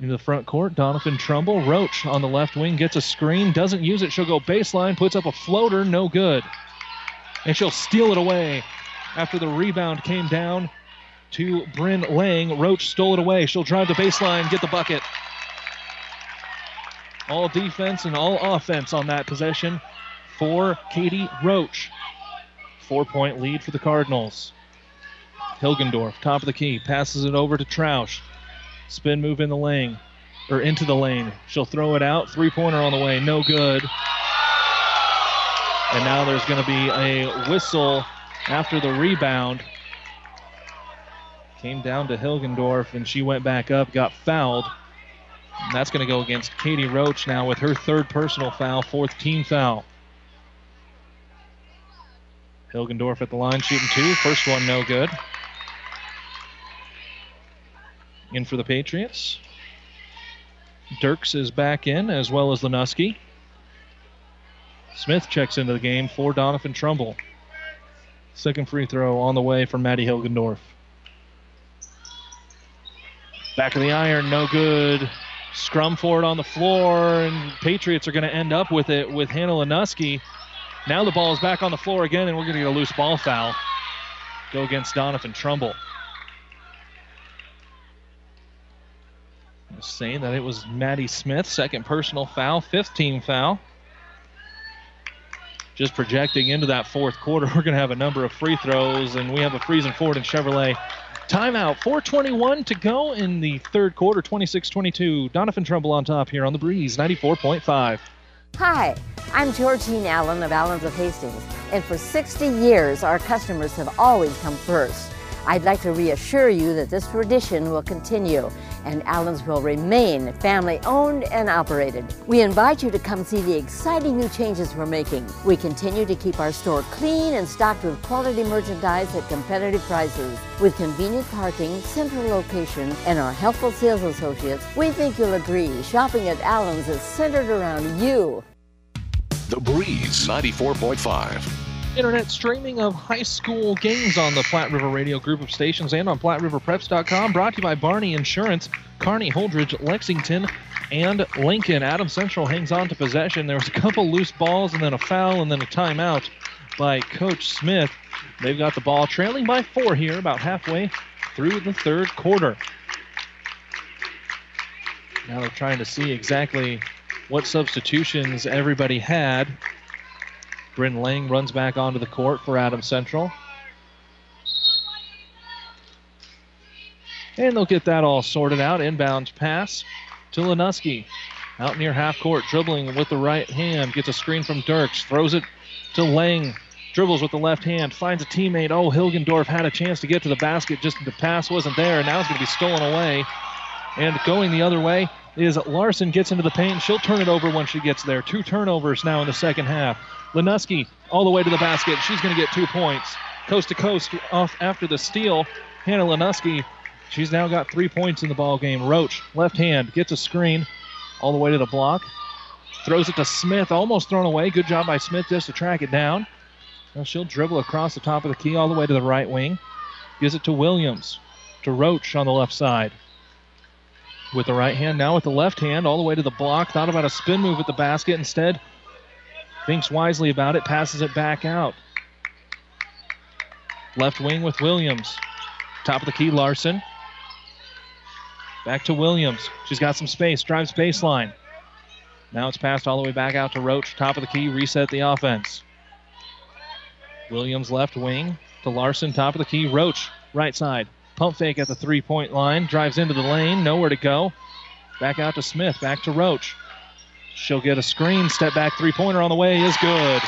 Into the front court, Doniphan Trumbull. Roach on the left wing gets a screen, doesn't use it. She'll go baseline, puts up a floater, no good. And she'll steal it away after the rebound came down to Bryn Lang. Roach stole it away. She'll drive the baseline, get the bucket. All defense and all offense on that possession for Katie Roach. Four point lead for the Cardinals. Hilgendorf, top of the key, passes it over to Troush. Spin move in the lane, or into the lane. She'll throw it out. Three pointer on the way, no good. And now there's going to be a whistle after the rebound. Came down to Hilgendorf, and she went back up, got fouled. And that's going to go against Katie Roach now with her third personal foul, fourth team foul. Hilgendorf at the line shooting two. First one no good. In for the Patriots. Dirks is back in as well as Lenuski. Smith checks into the game for Doniphan Trumbull. Second free throw on the way for Maddie Hilgendorf. Back of the iron, no good. Scrum for it on the floor, and Patriots are going to end up with it with Hannah Lenuski. Now the ball is back on the floor again, and we're going to get a loose ball foul. Go against Doniphan Trumbull. Saying that it was Maddie Smith, second personal foul, fifth team foul. Just projecting into that fourth quarter, we're going to have a number of free throws, and we have a Friesen Ford and Chevrolet timeout. 4:21 to go in the third quarter, 26-22. Doniphan Trumbull on top here on the Breeze, 94.5. Hi, I'm Georgine Allen of Allens of Hastings, and for 60 years, our customers have always come first. I'd like to reassure you that this tradition will continue and Allen's will remain family owned and operated. We invite you to come see the exciting new changes we're making. We continue to keep our store clean and stocked with quality merchandise at competitive prices. With convenient parking, central location, and our helpful sales associates, we think you'll agree shopping at Allen's is centered around you. The Breeze 94.5. Internet streaming of high school games on the Platte River Radio group of stations and on PlatteRiverPreps.com. Brought to you by Barney Insurance, Kearney Holdrege, Lexington, and Lincoln. Adams Central hangs on to possession. There was a couple loose balls and then a foul and then a timeout by Coach Smith. They've got the ball trailing by four here, about halfway through the third quarter. Now they're trying to see exactly what substitutions everybody had. Bryn Lang runs back onto the court for Adams Central. And they'll get that all sorted out. Inbound pass to Lenuski. Out near half court, dribbling with the right hand. Gets a screen from Dirks. Throws it to Lang. Dribbles with the left hand. Finds a teammate. Oh, Hilgendorf had a chance to get to the basket. Just the pass wasn't there. And now it's going to be stolen away. And going the other way is Larson gets into the paint. She'll turn it over when she gets there. Two turnovers now in the second half. Lenuski all the way to the basket. She's going to get two points. Coast to coast off after the steal. Hannah Lenuski, she's now got three points in the ball game. Roach, left hand, gets a screen all the way to the block. Throws it to Smith, almost thrown away. Good job by Smith just to track it down. Now she'll dribble across the top of the key all the way to the right wing. Gives it to Williams, to Roach on the left side. With the right hand, now with the left hand, all the way to the block. Thought about a spin move at the basket. Instead, thinks wisely about it, passes it back out. Left wing with Williams. Top of the key, Larson. Back to Williams. She's got some space, drives baseline. Now it's passed all the way back out to Roach. Top of the key, reset the offense. Williams left wing to Larson, top of the key. Roach, right side. Pump fake at the three point line. Drives into the lane, nowhere to go. Back out to Smith, back to Roach. She'll get a screen. Step back three pointer on the way is good.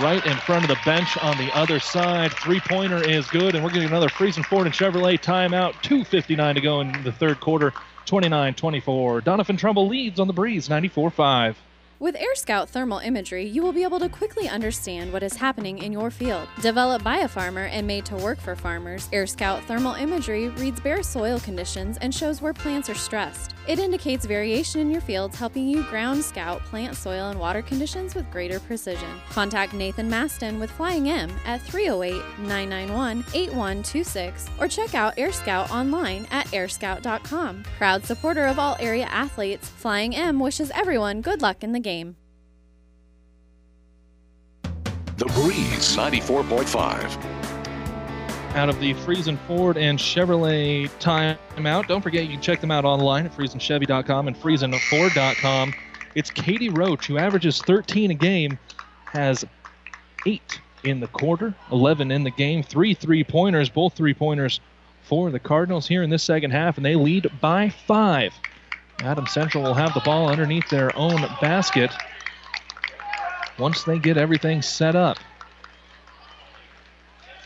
Right in front of the bench on the other side. Three pointer is good, and we're getting another Friesen Ford and Chevrolet timeout. 2.59 to go in the third quarter. 29 24. Doniphan Trumbull leads on the breeze 94 5. With Air Scout thermal imagery, you will be able to quickly understand what is happening in your field. Developed by a farmer and made to work for farmers, Air Scout thermal imagery reads bare soil conditions and shows where plants are stressed. It indicates variation in your fields, helping you ground scout plant soil and water conditions with greater precision. Contact Nathan Maston with Flying M at 308 991 8126 or check out Air Scout online at airscout.com. Proud supporter of all area athletes, Flying M wishes everyone good luck in the game. The Breeze 94.5. Out of the Friesen Ford and Chevrolet timeout. Don't forget you can check them out online at FriesenChevy.com and FriesenFord.com. It's Katie Roach, who averages 13 a game, has eight in the quarter, 11 in the game, three three pointers, both three pointers for the Cardinals here in this second half, and they lead by five. Adams Central will have the ball underneath their own basket once they get everything set up.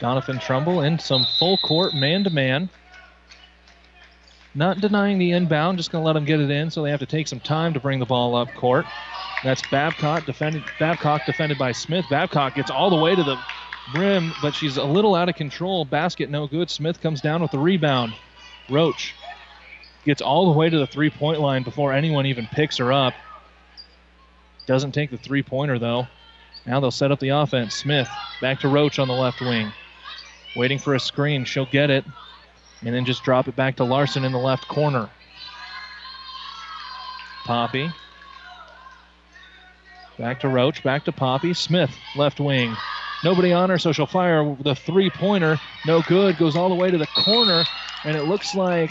Doniphan Trumbull in some full court man to man. Not denying the inbound, just going to let them get it in, so they have to take some time to bring the ball up court. That's Babcock defended. Babcock defended by Smith. Babcock gets all the way to the rim, but she's a little out of control. Basket no good. Smith comes down with the rebound. Roach gets all the way to the three-point line before anyone even picks her up. Doesn't take the three-pointer though. Now they'll set up the offense. Smith back to Roach on the left wing. Waiting for a screen. She'll get it. And then just drop it back to Larson in the left corner. Poppy. Back to Roach. Back to Poppy. Smith, left wing. Nobody on her, so she'll fire the three pointer. No good. Goes all the way to the corner. And it looks like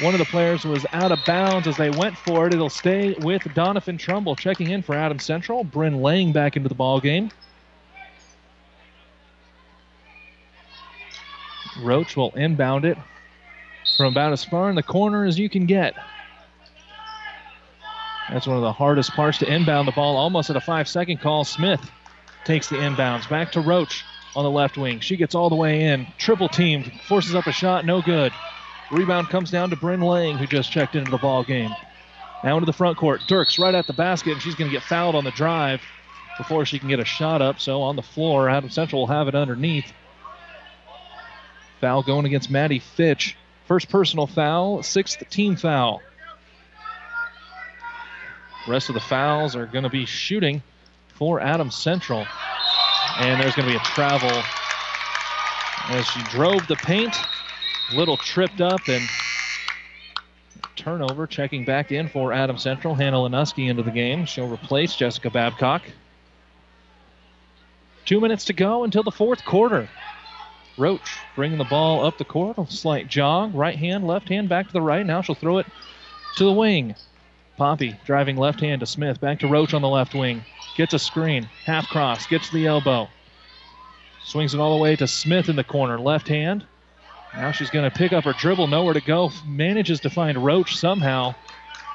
one of the players was out of bounds as they went for it. It'll stay with Doniphan Trumbull checking in for Adams Central. Bryn Lang back into the ball game. Roach will inbound it from about as far in the corner as you can get. That's one of the hardest parts to inbound the ball. Almost at a five second call. Smith takes the inbounds. Back to Roach on the left wing. She gets all the way in. Triple teamed. Forces up a shot. No good. Rebound comes down to Bryn Lang, who just checked into the ball game. Now into the front court. Dirks right at the basket, and she's going to get fouled on the drive before she can get a shot up. So on the floor, Adams Central will have it underneath. Foul going against Maddie Fitch. First personal foul, sixth team foul. rest of the fouls are going to be shooting for Adams Central. And there's going to be a travel as she drove the paint. Little tripped up and turnover. Checking back in for Adams Central. Hannah Lenuski into the game. She'll replace Jessica Babcock. Two minutes to go until the fourth quarter. Roach bringing the ball up the court. A slight jog. Right hand, left hand, back to the right. Now she'll throw it to the wing. Poppy driving left hand to Smith. Back to Roach on the left wing. Gets a screen. Half cross. Gets the elbow. Swings it all the way to Smith in the corner. Left hand. Now she's going to pick up her dribble. Nowhere to go. Manages to find Roach somehow.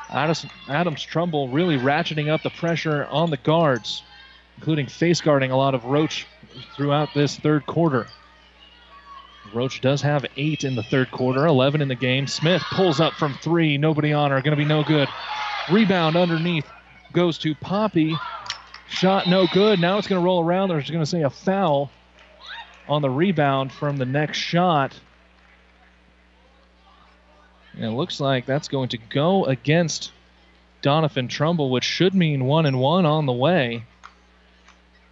Adams, Adams Trumbull really ratcheting up the pressure on the guards, including face guarding a lot of Roach throughout this third quarter. Roach does have eight in the third quarter, 11 in the game. Smith pulls up from three. Nobody on her. Going to be no good. Rebound underneath goes to Poppy. Shot no good. Now it's going to roll around. There's going to say a foul on the rebound from the next shot. And it looks like that's going to go against Doniphan Trumbull, which should mean one and one on the way.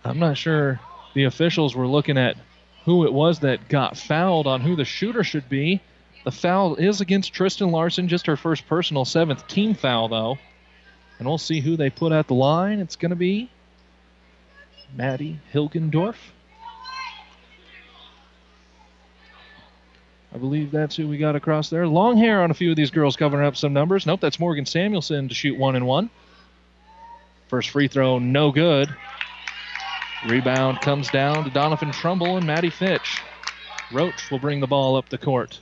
I'm not sure the officials were looking at who it was that got fouled on who the shooter should be. The foul is against Tristan Larson, just her first personal seventh team foul, though. And we'll see who they put at the line. It's going to be Maddie Hilgendorf. I believe that's who we got across there. Long hair on a few of these girls covering up some numbers. Nope, that's Morgan Samuelson to shoot one and one. First free throw, no good. Rebound comes down to Doniphan Trumbull and Maddie Fitch. Roach will bring the ball up the court.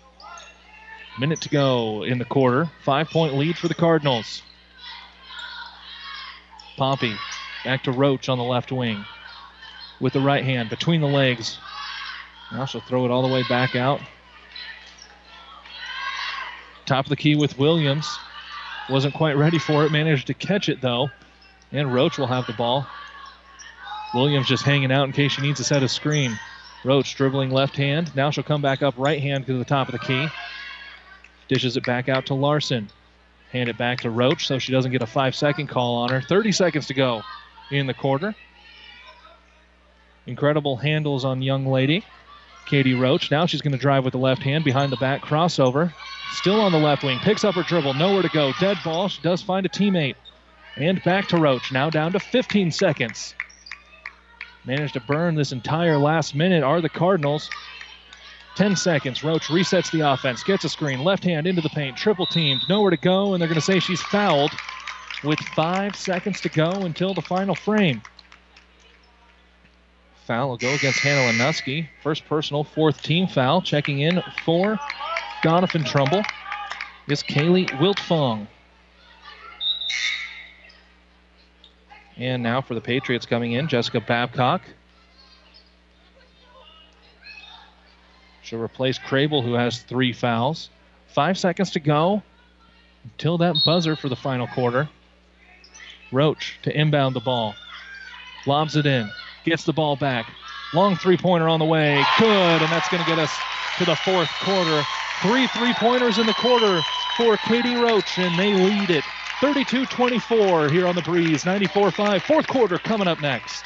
Minute to go in the quarter. Five point lead for the Cardinals. Poppy back to Roach on the left wing with the right hand between the legs. Now she'll throw it all the way back out. Top of the key with Williams. Wasn't quite ready for it. Managed to catch it though. And Roach will have the ball. Williams just hanging out in case she needs to set a screen. Roach dribbling left hand. Now she'll come back up right hand to the top of the key. Dishes it back out to Larson. Hand it back to Roach so she doesn't get a five second call on her. 30 seconds to go in the quarter. Incredible handles on young lady. Katie Roach. Now she's going to drive with the left hand behind the back crossover. Still on the left wing. Picks up her dribble. Nowhere to go. Dead ball. She does find a teammate. And back to Roach. Now down to 15 seconds. Managed to burn this entire last minute are the Cardinals. 10 seconds. Roach resets the offense. Gets a screen. Left hand into the paint. Triple teamed. Nowhere to go. And they're going to say she's fouled with five seconds to go until the final frame. Foul will go against Hannah Lenuski. First personal, fourth team foul. Checking in for Doniphan Trumbull is Kaylee Wiltfong. And now for the Patriots coming in, Jessica Babcock. She'll replace Crable, who has three fouls. Five seconds to go until that buzzer for the final quarter. Roach to inbound the ball. Lobs it in. Gets the ball back. Long three pointer on the way. Good. And that's going to get us to the fourth quarter. Three three pointers in the quarter for Katie Roach, and they lead it 32 24 here on the breeze. 94 5. Fourth quarter coming up next.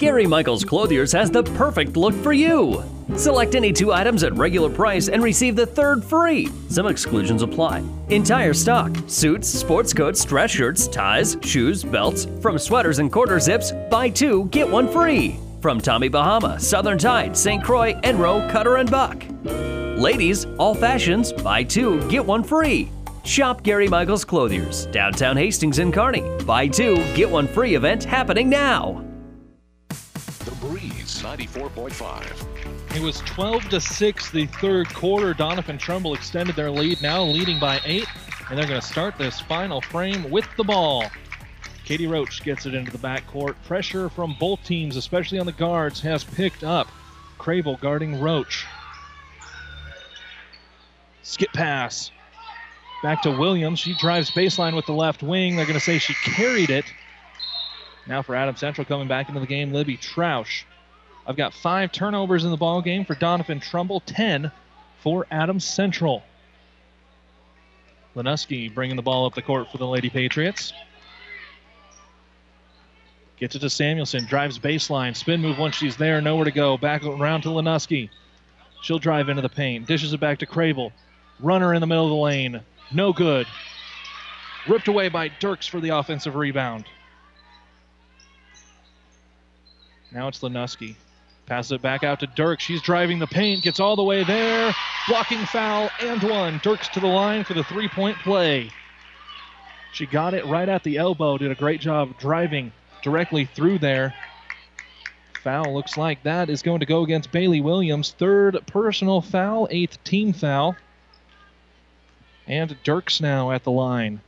Gary Michaels Clothiers has the perfect look for you. Select any two items at regular price and receive the third free. Some exclusions apply. Entire stock suits, sports coats, dress shirts, ties, shoes, belts. From sweaters and quarter zips, buy two, get one free. From Tommy Bahama, Southern Tide, St. Croix, Enro, Cutter, and Buck. Ladies, all fashions, buy two, get one free. Shop Gary Michaels Clothiers, downtown Hastings and Kearney. Buy two, get one free event happening now. The 94.5. It was 12 to 6 the third quarter. Doniphan Trumbull extended their lead, now leading by eight, and they're going to start this final frame with the ball. Katie Roach gets it into the backcourt. Pressure from both teams, especially on the guards, has picked up. Crable guarding Roach. Skip pass. Back to Williams. She drives baseline with the left wing. They're going to say she carried it. Now for Adams Central coming back into the game, Libby Troush. I've got five turnovers in the ball game for Doniphan Trumbull, 10 for Adams Central. Lenuski bringing the ball up the court for the Lady Patriots. Gets it to Samuelson, drives baseline, spin move once she's there, nowhere to go. Back around to Lenuski. She'll drive into the paint, dishes it back to Crable. Runner in the middle of the lane, no good. Ripped away by Dirks for the offensive rebound. Now it's Lenuski. Passes it back out to Dirk. She's driving the paint, gets all the way there. Blocking foul and one. Dirks to the line for the three point play. She got it right at the elbow, did a great job driving directly through there. Foul looks like that is going to go against Bailey Williams. Third personal foul, eighth team foul. And Dirks now at the line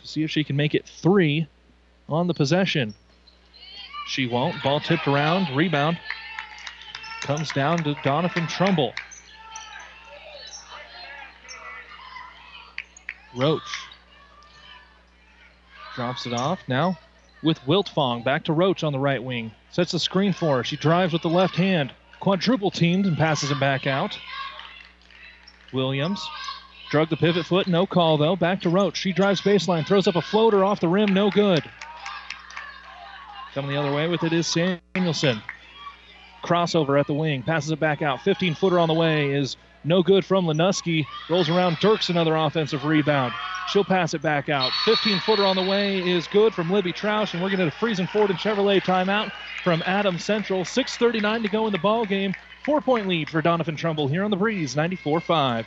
to see if she can make it three on the possession. She won't. Ball tipped around. Rebound. Comes down to Doniphan Trumbull. Roach. Drops it off. Now with Wiltfong. Back to Roach on the right wing. Sets the screen for her. She drives with the left hand. Quadruple teamed and passes it back out. Williams. Drug the pivot foot. No call, though. Back to Roach. She drives baseline. Throws up a floater off the rim. No good. Coming the other way with it is Samuelson. Crossover at the wing, passes it back out. 15 footer on the way is no good from Lenuski. Rolls around. Dirks another offensive rebound. She'll pass it back out. 15 footer on the way is good from Libby Troush, and we're going to Friesen Ford and Chevrolet timeout from Adams Central. 6:39 to go in the ball game. Four point lead for Doniphan Trumbull here on the Breeze, 94 5.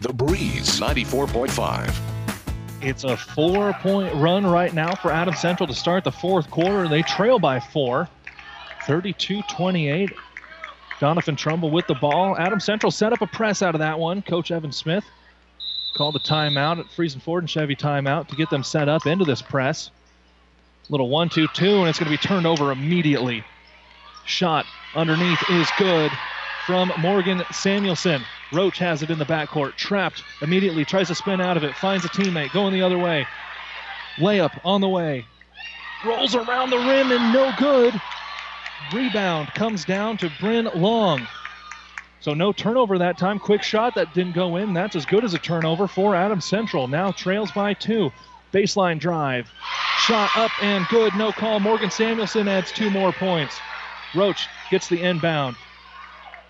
The Breeze 94.5. It's a four point run right now for Adams Central to start the fourth quarter. They trail by four, 32 28. Doniphan Trumbull with the ball. Adams Central set up a press out of that one. Coach Evan Smith called a timeout at Friesen Ford and Chevy timeout to get them set up into this press. Little one, two, two, and it's going to be turned over immediately. Shot underneath is good from Morgan Samuelson. Roach has it in the backcourt. Trapped immediately, tries to spin out of it, finds a teammate, going the other way. Layup on the way. Rolls around the rim and no good. Rebound comes down to Bryn Lang. So no turnover that time. Quick shot that didn't go in. That's as good as a turnover for Adams Central. Now trails by two. Baseline drive. Shot up and good. No call. Morgan Samuelson adds two more points. Roach gets the inbound.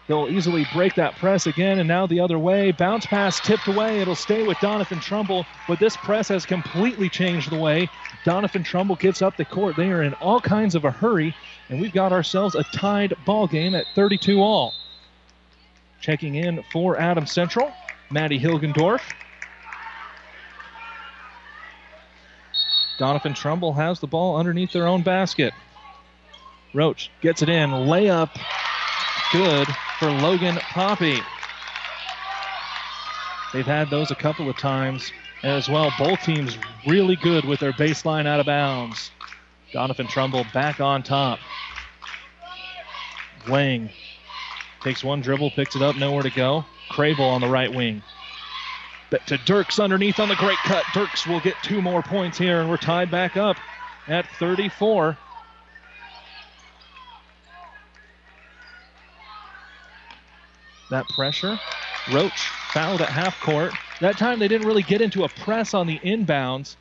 They'll easily break that press again, and now the other way. Bounce pass tipped away. It'll stay with Doniphan Trumbull, but this press has completely changed the way Doniphan Trumbull gets up the court. They are in all kinds of a hurry, and we've got ourselves a tied ball game at 32 all. Checking in for Adams Central, Maddie Hilgendorf. Doniphan Trumbull has the ball underneath their own basket. Roach gets it in, layup, good for Logan Poppy. They've had those a couple of times as well. Both teams really good with their baseline out of bounds. Doniphan Trumbull back on top. Wang takes one dribble, picks it up, nowhere to go. Crable on the right wing. But to Dirks underneath on the great cut. Dirks will get two more points here, and we're tied back up at 34. That pressure. Roach fouled at half court. That time they didn't really get into a press on the inbounds,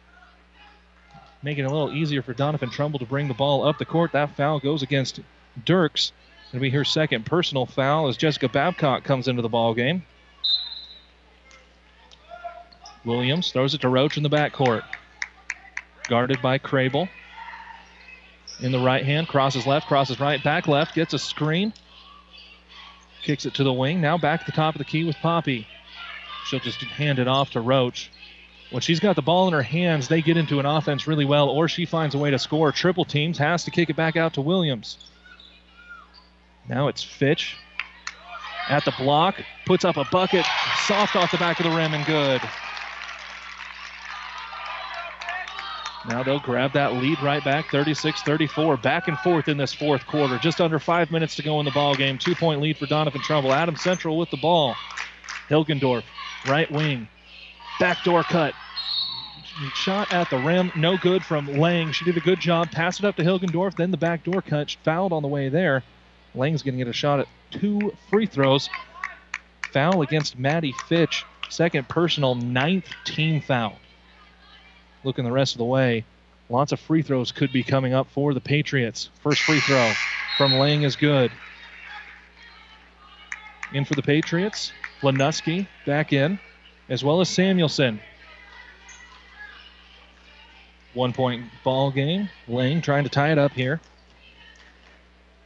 making it a little easier for Doniphan Trumbull to bring the ball up the court. That foul goes against Dirks. It'll be her second personal foul as Jessica Babcock comes into the ball game. Williams throws it to Roach in the backcourt. Guarded by Crable. In the right hand, crosses left, crosses right, back left, gets a screen. Kicks it to the wing. Now back to the top of the key with Poppy. She'll just hand it off to Roach. When she's got the ball in her hands, they get into an offense really well, or she finds a way to score. Triple teams has to kick it back out to Williams. Now it's Fitch at the block, puts up a bucket, soft off the back of the rim and good. Now they'll grab that lead right back, 36-34. Back and forth in this fourth quarter. Just under five minutes to go in the ball game. Two-point lead for Doniphan Trumbull. Adams Central with the ball. Hilgendorf, right wing, backdoor cut. Shot at the rim, no good from Lang. She did a good job. Pass it up to Hilgendorf, then the backdoor cut. Fouled on the way there. Lang's going to get a shot at two free throws. Foul against Maddie Fitch. Second personal, ninth team foul. Looking the rest of the way. Lots of free throws could be coming up for the Patriots. First free throw from Lang is good. In for the Patriots. Lenuski back in, as well as Samuelson. One point ball game. Lang trying to tie it up here.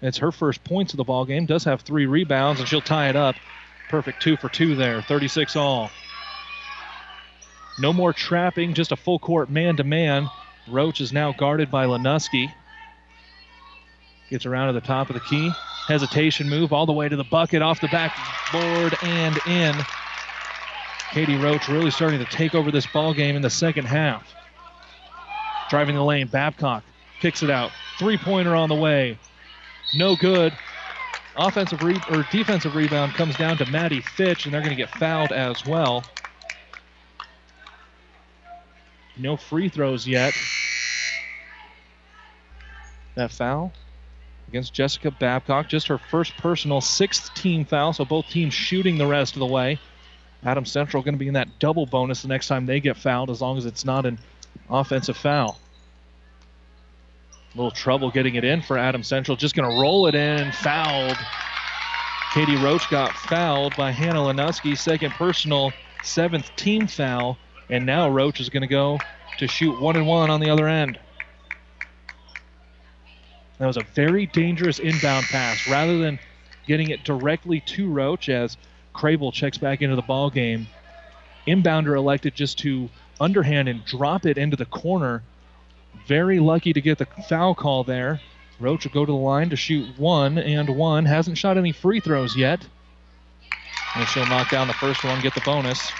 It's her first points of the ball game. Does have three rebounds, and she'll tie it up. Perfect two for two there. 36 all. No more trapping, just a full court man to man. Roach is now guarded by Lenuski. Gets around to the top of the key. Hesitation move all the way to the bucket, off the backboard and in. Katie Roach really starting to take over this ball game in the second half. Driving the lane, Babcock kicks it out. Three pointer on the way. No good. Offensive re- or defensive rebound comes down to Maddie Fitch, and they're going to get fouled as well. No free throws yet. That foul against Jessica Babcock, just her first personal sixth team foul, so both teams shooting the rest of the way. Adams Central going to be in that double bonus the next time they get fouled, as long as it's not an offensive foul. A little trouble getting it in for Adams Central. Just going to roll it in, fouled. Katie Roach got fouled by Hannah Lenuski, second personal, seventh team foul, and now Roach is going to go to shoot one and one on the other end. That was a very dangerous inbound pass. Rather than getting it directly to Roach as Crable checks back into the ball game, inbounder elected just to underhand and drop it into the corner. Very lucky to get the foul call there. Roach will go to the line to shoot one and one. Hasn't shot any free throws yet. And she'll knock down the first one, get the bonus.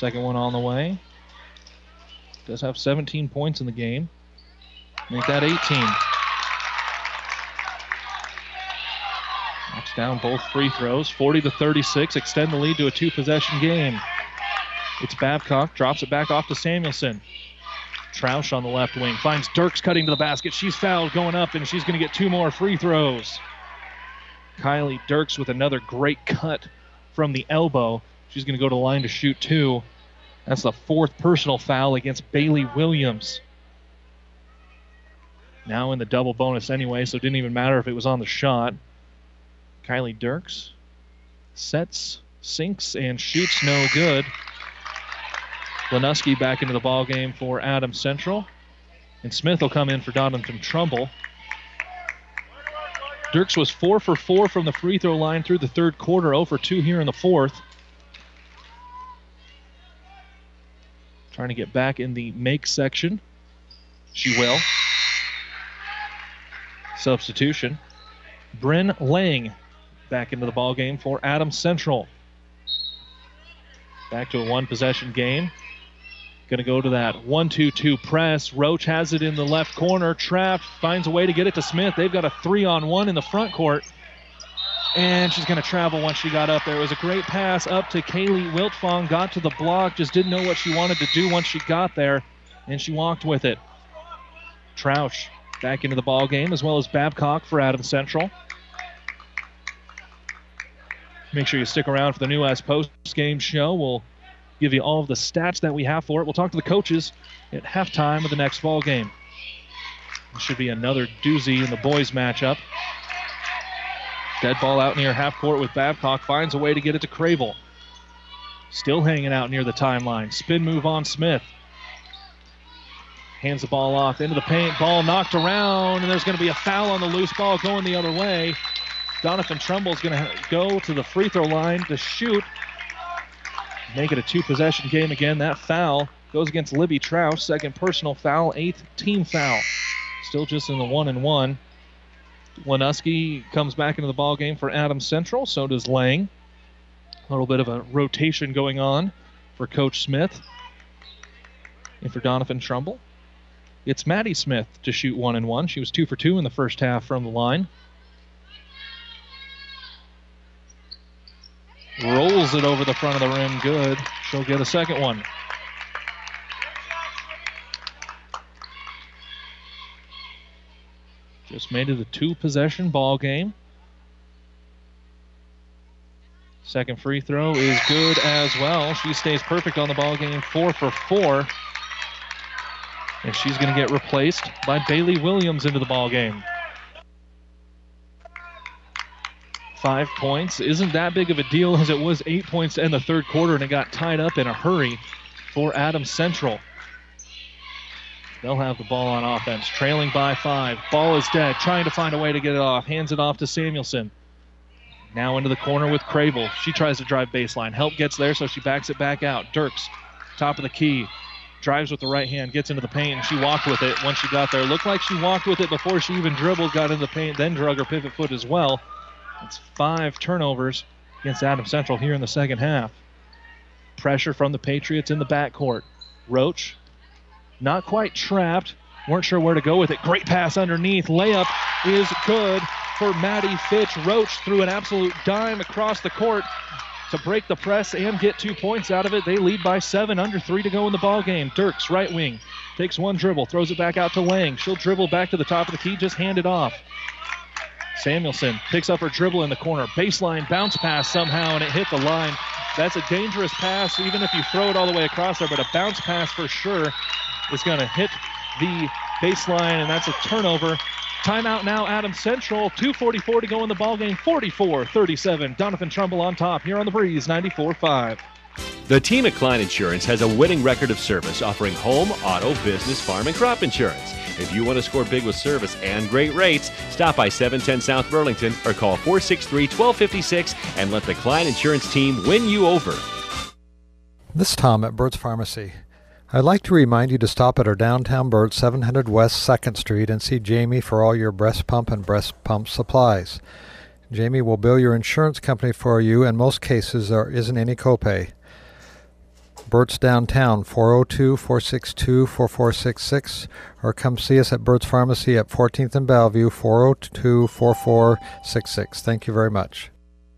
Second one on the way. Does have 17 points in the game. Make that 18. Knocks down both free throws. 40 to 36. Extend the lead to a two possession game. It's Babcock. Drops it back off to Samuelson. Troush on the left wing. Finds Dirks cutting to the basket. She's fouled going up, and she's going to get two more free throws. Kylie Dirks with another great cut from the elbow. She's going to go to the line to shoot two. That's the fourth personal foul against Bailey Williams. Now in the double bonus anyway, so it didn't even matter if it was on the shot. Kylie Dirks sets, sinks, and shoots no good. Lenuski back into the ball game for Adams Central. And Smith will come in for Doniphan Trumbull. Dirks was 4 for 4 from the free throw line through the third quarter, 0 for 2 here in the fourth. Trying to get back in the make section. She will. Substitution. Bryn Lang back into the ball game for Adams Central. Back to a one possession game. Going to go to that 1 2 2 press. Roach has it in the left corner. Trapped, finds a way to get it to Smith. They've got a three on one in the front court. And she's going to travel once she got up there. It was a great pass up to Kaylee Wiltfong. Got to the block, just didn't know what she wanted to do once she got there, and she walked with it. Troush back into the ball game, as well as Babcock for Adams Central. Make sure you stick around for the New West post game show. We'll give you all of the stats that we have for it. We'll talk to the coaches at halftime of the next ball game. It should be another doozy in the boys matchup. Dead ball out near half court with Babcock. Finds a way to get it to Crable. Still hanging out near the timeline. Spin move on Smith. Hands the ball off into the paint. Ball knocked around, and there's going to be a foul on the loose ball going the other way. Doniphan Trumbull is going to go to the free throw line to shoot. Make it a two possession game again. That foul goes against Libby Troush. Second personal foul, eighth team foul. still just in the one and one. Lenuski comes back into the ball game for Adams Central. So does Lang. A little bit of a rotation going on for Coach Smith and for Doniphan Trumbull. It's Maddie Smith to shoot one and one. She was two for two in the first half from the line. Rolls it over the front of the rim. Good. She'll get a second one. Just made it a two possession ball game. Second free throw is good as well. She stays perfect on the ball game, four for four. And she's going to get replaced by Bailey Williams into the ball game. Five points isn't that big of a deal as it was eight points to end the third quarter, and it got tied up in a hurry for Adams Central. They'll have the ball on offense, trailing by five. Ball is dead, trying to find a way to get it off. Hands it off to Samuelson. Now into the corner with Crable. She tries to drive baseline. Help gets there, so she backs it back out. Dirks, top of the key, drives with the right hand, gets into the paint, and she walked with it once she got there. Looked like she walked with it before she even dribbled, got into the paint, then drug her pivot foot as well. It's five turnovers against Adams Central here in the second half. Pressure from the Patriots in the backcourt. Roach not quite trapped. Weren't sure where to go with it. Great pass underneath. Layup is good for Maddie Fitch. Roach threw an absolute dime across the court to break the press and get two points out of it. They lead by seven, under three to go in the ball game. Dirks, right wing, takes one dribble, throws it back out to Lang. She'll dribble back to the top of the key, just hand it off. Samuelson picks up her dribble in the corner. Baseline bounce pass somehow, and it hit the line. That's a dangerous pass, even if you throw it all the way across there, but a bounce pass for sure is going to hit the baseline, and that's a turnover. Timeout now, Adams Central. 2.44 to go in the ballgame. 44 37. Doniphan Trumbull on top here on the breeze, 94 5. The team at Klein Insurance has a winning record of service offering home, auto, business, farm, and crop insurance. If you want to score big with service and great rates, stop by 710 South Burlington or call 463 1256 and let the Klein Insurance team win you over. This is Tom at Burt's Pharmacy. I'd like to remind you to stop at our downtown Burt 700 West 2nd Street and see Jamie for all your breast pump and breast pump supplies. Jamie will bill your insurance company for you. and most cases, there isn't any copay. Burt's downtown, 402 462 4466, or come see us at Burt's Pharmacy at 14th and Bellevue, 402 4466. Thank you very much.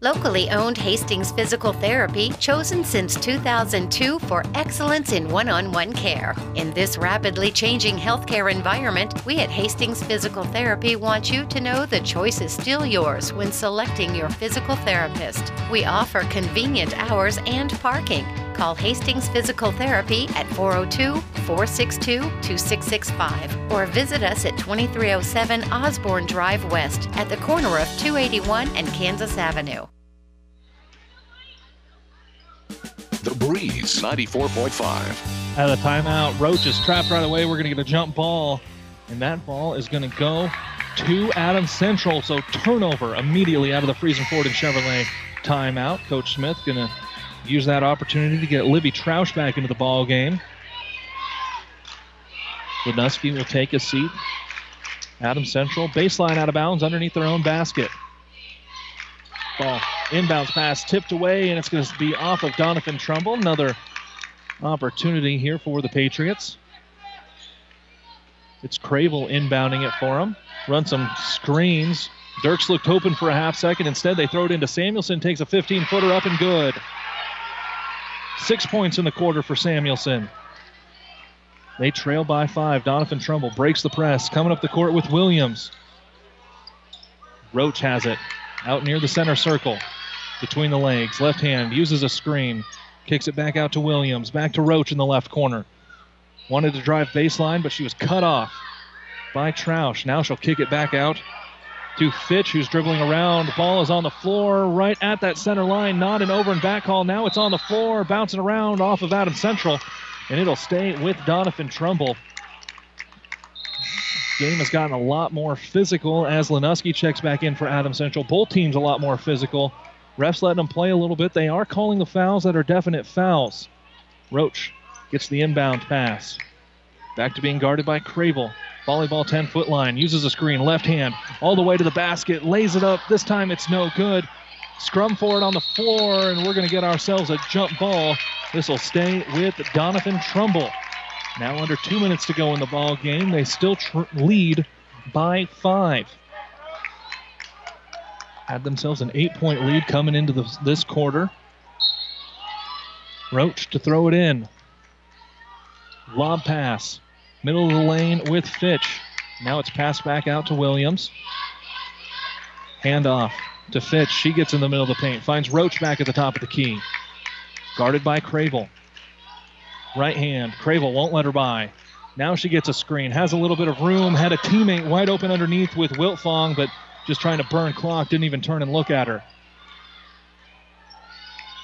Locally owned Hastings Physical Therapy, chosen since 2002 for excellence in one on one care. In this rapidly changing healthcare environment, we at Hastings Physical Therapy want you to know the choice is still yours when selecting your physical therapist. We offer convenient hours and parking. Call Hastings Physical Therapy at 402 462 2665 or visit us at 2307 Osborne Drive West at the corner of 281 and Kansas Avenue. The Breeze 94.5. Out of timeout, Roach is trapped right away. We're going to get a jump ball, and that ball is going to go to Adams Central. So turnover immediately out of the Friesen Ford and Chevrolet timeout. Coach Smith going to use that opportunity to get Libby Troush back into the ball game. Lenuski will take a seat. Adams Central baseline out of bounds underneath their own basket. Ball inbounds pass tipped away, and it's going to be off of Doniphan Trumbull. Another opportunity here for the Patriots. It's Cravel inbounding it for him. Run some screens. Dirks looked open for a half second. Instead, they throw it into Samuelson. Takes a 15 footer up and good. Six points in the quarter for Samuelson. They trail by five. Doniphan Trumbull breaks the press. Coming up the court with Williams. Roach has it out near the center circle between the legs. Left hand uses a screen. Kicks it back out to Williams. Back to Roach in the left corner. Wanted to drive baseline, but she was cut off by Troush. Now she'll kick it back out to Fitch, who's dribbling around. Ball is on the floor right at that center line. Not an over and back call. Now it's on the floor, bouncing around off of Adams Central, and it'll stay with Doniphan Trumbull. Game has gotten a lot more physical as Lenuski checks back in for Adam Central. Both teams a lot more physical. Refs letting them play a little bit. They are calling the fouls that are definite fouls. Roach gets the inbound pass. Back to being guarded by Cravel. Volleyball 10 foot line. Uses a screen. Left hand. All the way to the basket. Lays it up. This time it's no good. Scrum for it on the floor, and we're going to get ourselves a jump ball. This will stay with Doniphan Trumbull. Now under two minutes to go in the ball game. They still tr- lead by five. Had themselves an eight-point lead coming into the, this quarter. Roach to throw it in. Lob pass. Middle of the lane with Fitch. Now it's passed back out to Williams. Hand off to Fitch. She gets in the middle of the paint. Finds Roach back at the top of the key. Guarded by Cravel. Right hand. Cravel won't let her by. Now she gets a screen. Has a little bit of room. Had a teammate wide open underneath with Wiltfong, but just trying to burn clock. Didn't even turn and look at her.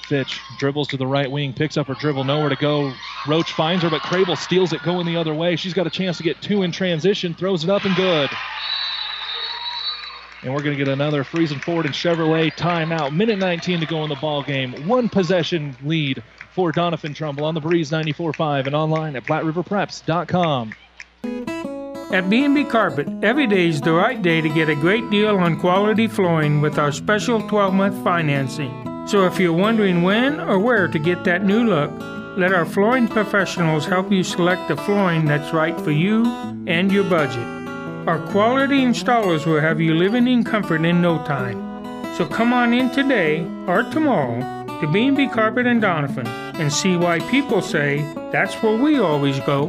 Fitch dribbles to the right wing, picks up her dribble, nowhere to go. Roach finds her, but Cravel steals it going the other way. She's got a chance to get two in transition, throws it up and good. And we're going to get another Friesen Ford and Chevrolet timeout. Minute 19 to go in the ball game. One possession lead for Doniphan Trumbull on the Breeze 94.5 and online at PlatteRiverPreps.com. At B&B Carpet, every day is the right day to get a great deal on quality flooring with our special 12-month financing. So if you're wondering when or where to get that new look, let our flooring professionals help you select the flooring that's right for you and your budget. Our quality installers will have you living in comfort in no time. So come on in today or tomorrow to B&B Carpet and Doniphan and see why people say that's where we always go.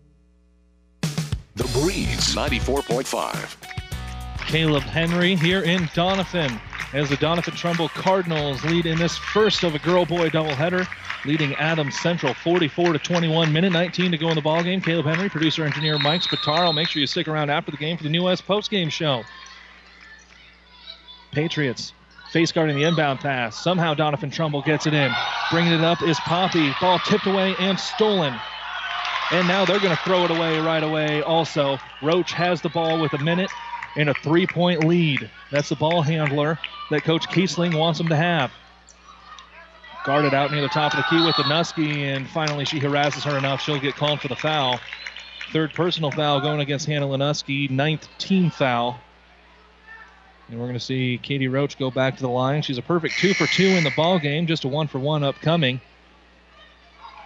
The Breeze 94.5. Caleb Henry here in Doniphan as the Doniphan Trumbull Cardinals lead in this first of a girl boy doubleheader, leading Adams Central 44 to 21. Minute 19 to go in the ball game. Caleb Henry, producer engineer Mike Spataro. Make sure you stick around after the game for the New West post game show. Patriots face guarding the inbound pass. Somehow Doniphan Trumbull gets it in. Bringing it up is Poppy. Ball tipped away and stolen. And now they're going to throw it away right away also. Roach has the ball with a minute and a three point lead. That's the ball handler that Coach Kiesling wants him to have. Guarded out near the top of the key with Lenuski, and finally she harasses her enough. She'll get called for the foul. Third personal foul going against Hannah Lenuski. Ninth team foul. And we're going to see Katie Roach go back to the line. She's a perfect two for two in the ball game, just a one for one upcoming.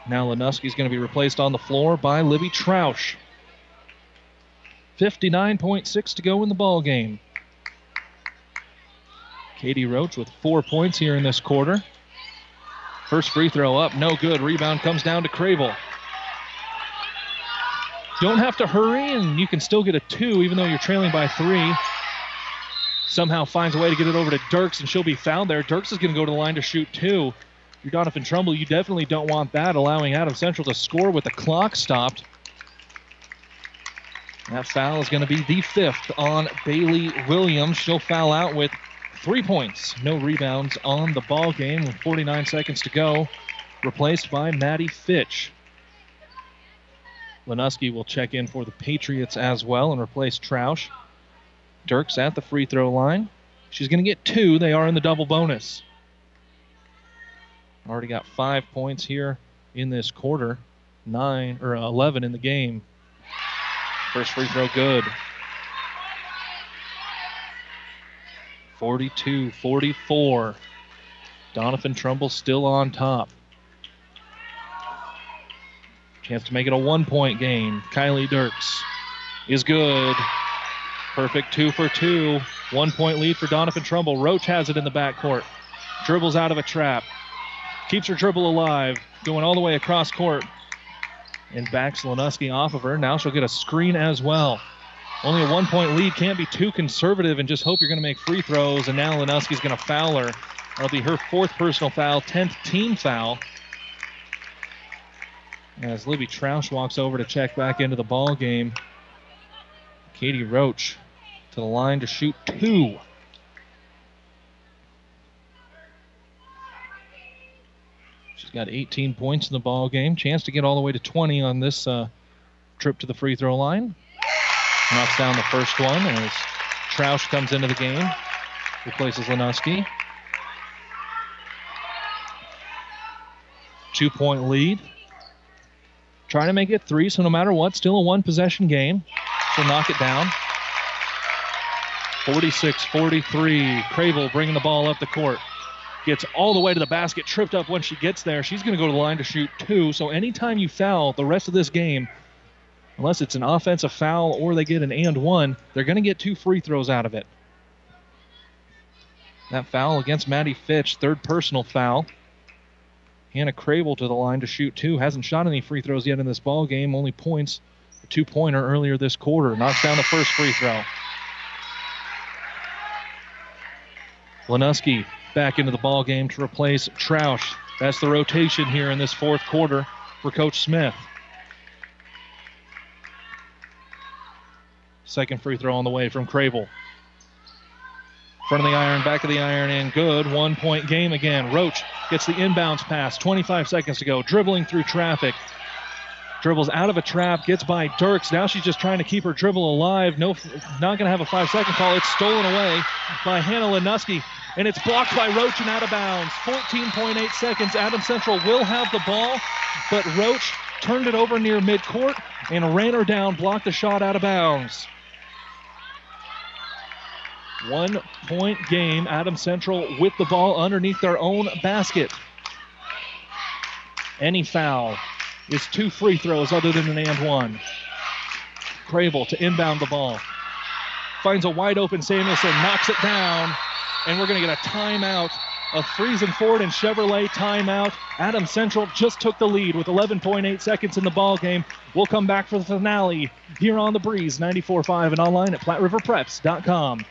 Now Lenuski's going to be replaced on the floor by Libby Troush. 59.6 to go in the ball game. Katie Roach with four points here in this quarter. First free throw up, no good. Rebound comes down to Cravel. Don't have to hurry, and you can still get a two even though you're trailing by three. Somehow finds a way to get it over to Dirks, and she'll be fouled there. Dirks is going to go to the line to shoot two. You're Doniphan Trumbull, you definitely don't want that, allowing Adams Central to score with the clock stopped. That foul is going to be the fifth on Bailey Williams. She'll foul out with three points. No rebounds on the ball game with 49 seconds to go. Replaced by Maddie Fitch. Lenuski will check in for the Patriots as well and replace Troush. Dirks at the free throw line. She's going to get two. They are in the double bonus. Already got five points here in this quarter, nine or uh, 11 in the game. First free throw good. 42 44. Doniphan Trumbull still on top. Chance to make it a one point game. Kylie Dirks is good. Perfect two for two. One point lead for Doniphan Trumbull. Roach has it in the backcourt. Dribbles out of a trap. Keeps her dribble alive. Going all the way across court. And backs Lenuski off of her. Now she'll get a screen as well. Only a one point lead. Can't be too conservative and just hope you're going to make free throws. And now Lenuski's going to foul her. That'll be her fourth personal foul, 10th team foul. As Libby Troush walks over to check back into the ball game, Katie Roach to the line to shoot two. She's got 18 points in the ball game. Chance to get all the way to 20 on this uh, trip to the free throw line. Knocks down the first one as Troush comes into the game, replaces Lenuski. Two point lead. Trying to make it three, so no matter what, still a one possession game. She'll knock it down. 46 43. Cravel bringing the ball up the court. Gets all the way to the basket, tripped up when she gets there. She's going to go to the line to shoot two. So anytime you foul the rest of this game, unless it's an offensive foul or they get an and one, they're going to get two free throws out of it. That foul against Maddie Fitch, third personal foul. Hannah Cravel to the line to shoot two. Hasn't shot any free throws yet in this ball game. Only points, a two pointer earlier this quarter. Knocks down the first free throw. Lenuski back into the ball game to replace Troush. That's the rotation here in this fourth quarter for Coach Smith. Second free throw on the way from Cravel. Front of the iron, back of the iron, and good. One point game again. Roach gets the inbounds pass. 25 seconds to go. Dribbling through traffic. Dribbles out of a trap, gets by Dirks. Now she's just trying to keep her dribble alive. No, not going to have a five second call. It's stolen away by Hannah Lenuski, and it's blocked by Roach and out of bounds. 14.8 seconds. Adams Central will have the ball, but Roach turned it over near midcourt and ran her down, blocked the shot out of bounds. One point game. Adams Central with the ball underneath their own basket. Any foul is two free throws other than an and one. Cravel to inbound the ball. Finds a wide open Samuelson, knocks it down, and we're going to get a timeout. A Friesen Ford and Chevrolet timeout. Adams Central just took the lead with 11.8 seconds in the ball game. We'll come back for the finale here on the Breeze 94.5 and online at PlatteRiverPreps.com.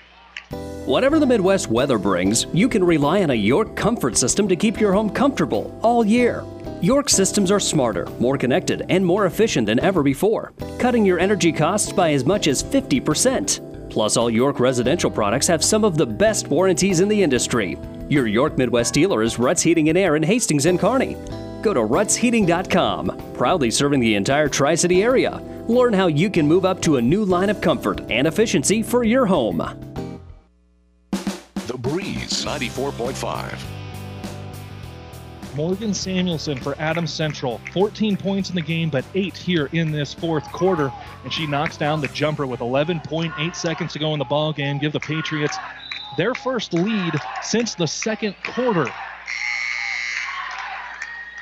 Whatever the Midwest weather brings, you can rely on a York comfort system to keep your home comfortable all year. York systems are smarter, more connected, and more efficient than ever before, cutting your energy costs by as much as 50%. Plus, all York residential products have some of the best warranties in the industry. Your York Midwest dealer is Ruts Heating and Air in Hastings and Kearney. Go to rutsheating.com, proudly serving the entire Tri City area. Learn how you can move up to a new line of comfort and efficiency for your home. The Breeze 94.5. Morgan Samuelson for Adams Central. 14 points in the game, but eight here in this fourth quarter. And she knocks down the jumper with 11.8 seconds to go in the ball game. Give the Patriots their first lead since the second quarter.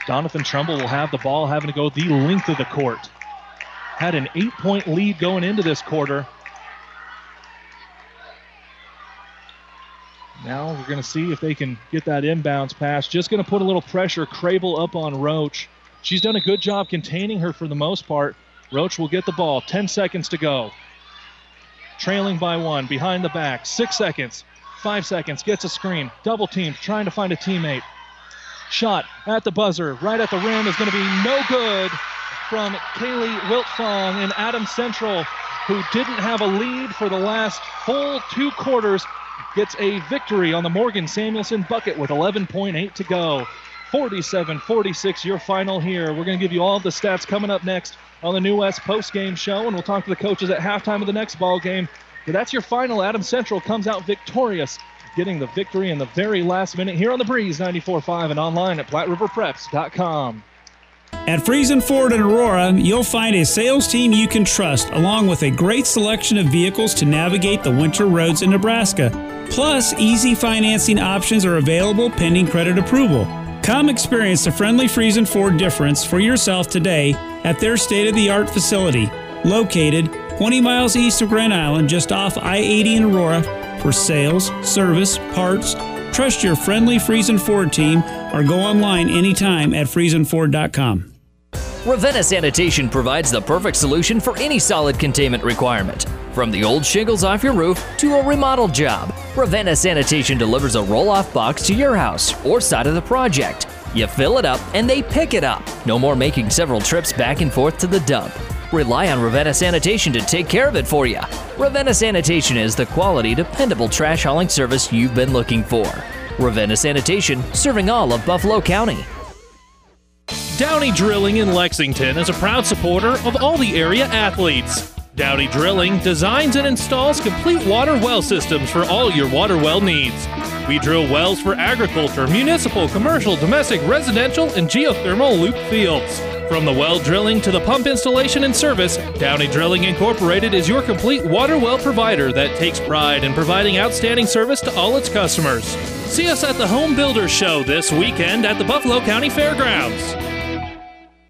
Doniphan Trumbull will have the ball, having to go the length of the court. Had an eight point lead going into this quarter. Now we're going to see if they can get that inbounds pass. Just going to put a little pressure. Cravel up on Roach. She's done a good job containing her for the most part. Roach will get the ball. 10 seconds to go. Trailing by one. Behind the back. Six seconds. Five seconds. Gets a screen. Double team. Trying to find a teammate. Shot at the buzzer. Right at the rim is going to be no good from Kaylee Wiltfong and Adams Central, who didn't have a lead for the last full two quarters gets a victory on the Morgan Samuelson bucket with 11.8 to go. 47 46, your final here. We're going to give you all the stats coming up next on the New West post game show, and we'll talk to the coaches at halftime of the next ball game. But that's your final. Adams Central comes out victorious, getting the victory in the very last minute here on the Breeze 94.5 and online at PlatteRiverPreps.com. At Friesen Ford in Aurora, you'll find a sales team you can trust, along with a great selection of vehicles to navigate the winter roads in Nebraska. Plus, easy financing options are available pending credit approval. Come experience the friendly Friesen Ford difference for yourself today at their state of the art facility, located 20 miles east of Grand Island, just off I 80 in Aurora. For sales, service, parts, trust your friendly Friesen Ford team or go online anytime at FriesenFord.com. Ravenna Sanitation provides the perfect solution for any solid containment requirement. From the old shingles off your roof to a remodel job, Ravenna Sanitation delivers a roll off box to your house or side of the project. You fill it up and they pick it up. No more making several trips back and forth to the dump. Rely on Ravenna Sanitation to take care of it for you. Ravenna Sanitation is the quality, dependable trash hauling service you've been looking for. Ravenna Sanitation, serving all of Buffalo County. Downey Drilling in Lexington is a proud supporter of all the area athletes. Downey Drilling designs and installs complete water well systems for all your water well needs. We drill wells for agriculture, municipal, commercial, domestic, residential, and geothermal loop fields. From the well drilling to the pump installation and service, Downey Drilling Incorporated is your complete water well provider that takes pride in providing outstanding service to all its customers. See us at the Home Builders Show this weekend at the Buffalo County Fairgrounds.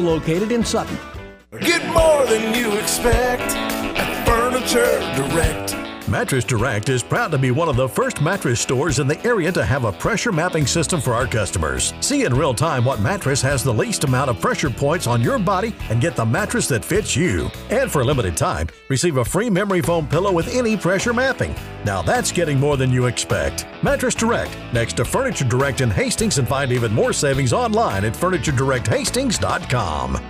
located in Sutton. Get more than you expect at Furniture Direct. Mattress Direct is proud to be one of the first mattress stores in the area to have a pressure mapping system for our customers. See in real time what mattress has the least amount of pressure points on your body and get the mattress that fits you. And for a limited time, receive a free memory foam pillow with any pressure mapping. Now that's getting more than you expect. Mattress Direct, next to Furniture Direct in Hastings, and find even more savings online at FurnitureDirectHastings.com.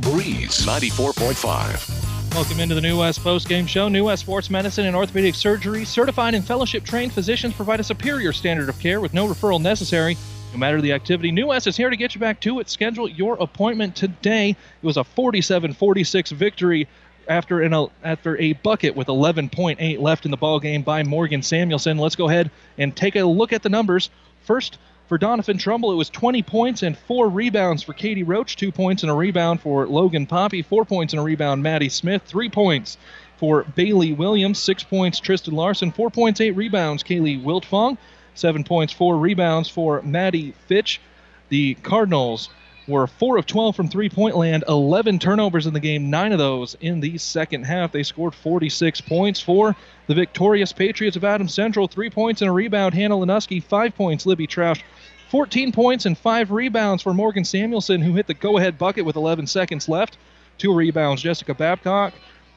Breeze 94.5. Welcome into the New West Post Game Show. New West Sports Medicine and Orthopedic Surgery. Certified and fellowship trained physicians provide a superior standard of care with no referral necessary. No matter the activity, New West is here to get you back to it. Schedule your appointment today. It was a 47 46 victory after an after a bucket with 11.8 left in the ball game by Morgan Samuelson. Let's go ahead and take a look at the numbers. First, for Doniphan Trumbull, it was 20 points and four rebounds for Katie Roach, two points and a rebound for Logan Poppy, four points and a rebound Maddie Smith, three points for Bailey Williams, six points Tristan Larson, four points, eight rebounds Kaylee Wiltfong, seven points, four rebounds for Maddie Fitch. The Cardinals were 4 of 12 from three point land, 11 turnovers in the game, nine of those in the second half. They scored 46 points for the victorious Patriots of Adams Central, three points and a rebound. Hannah Lenuski, five points. Libby Troush, 14 points and five rebounds for Morgan Samuelson, who hit the go ahead bucket with 11 seconds left. Two rebounds, Jessica Babcock.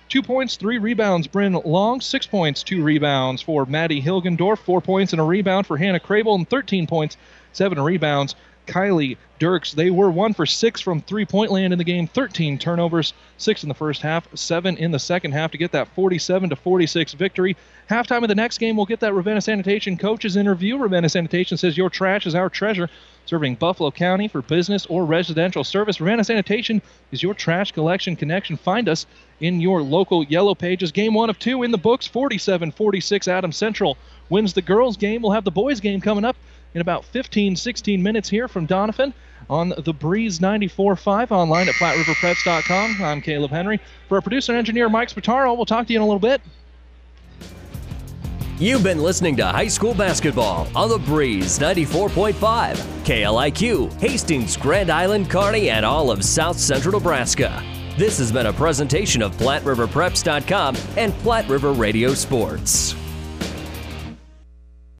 Two points, three rebounds, Bryn Lang. Six points, two rebounds for Maddie Hilgendorf. Four points and a rebound for Hannah Crable, and 13 points, seven rebounds Kylie Dirks. They were one for six from three point land in the game, 13 turnovers, six in the first half, seven in the second half to get that 47 to 46 victory. Halftime of the next game, we'll get that Ravenna Sanitation coaches interview. Ravenna Sanitation says your trash is our treasure, serving Buffalo County for business or residential service. Ravenna Sanitation is your trash collection connection. Find us in your local yellow pages. Game one of two in the books, 47 46. Adam Central wins the girls' game. We'll have the boys' game coming up in about 15, 16 minutes here from Doniphan on the Breeze 94.5 online at PlatteRiverPreps.com. I'm Caleb Henry. For our producer and engineer Mike Spataro, we'll talk to you in a little bit. You've been listening to high school basketball on the Breeze 94.5, KLIQ, Hastings, Grand Island, Kearney, and all of South Central Nebraska. This has been a presentation of PlatteRiverPreps.com and Platte River Radio Sports.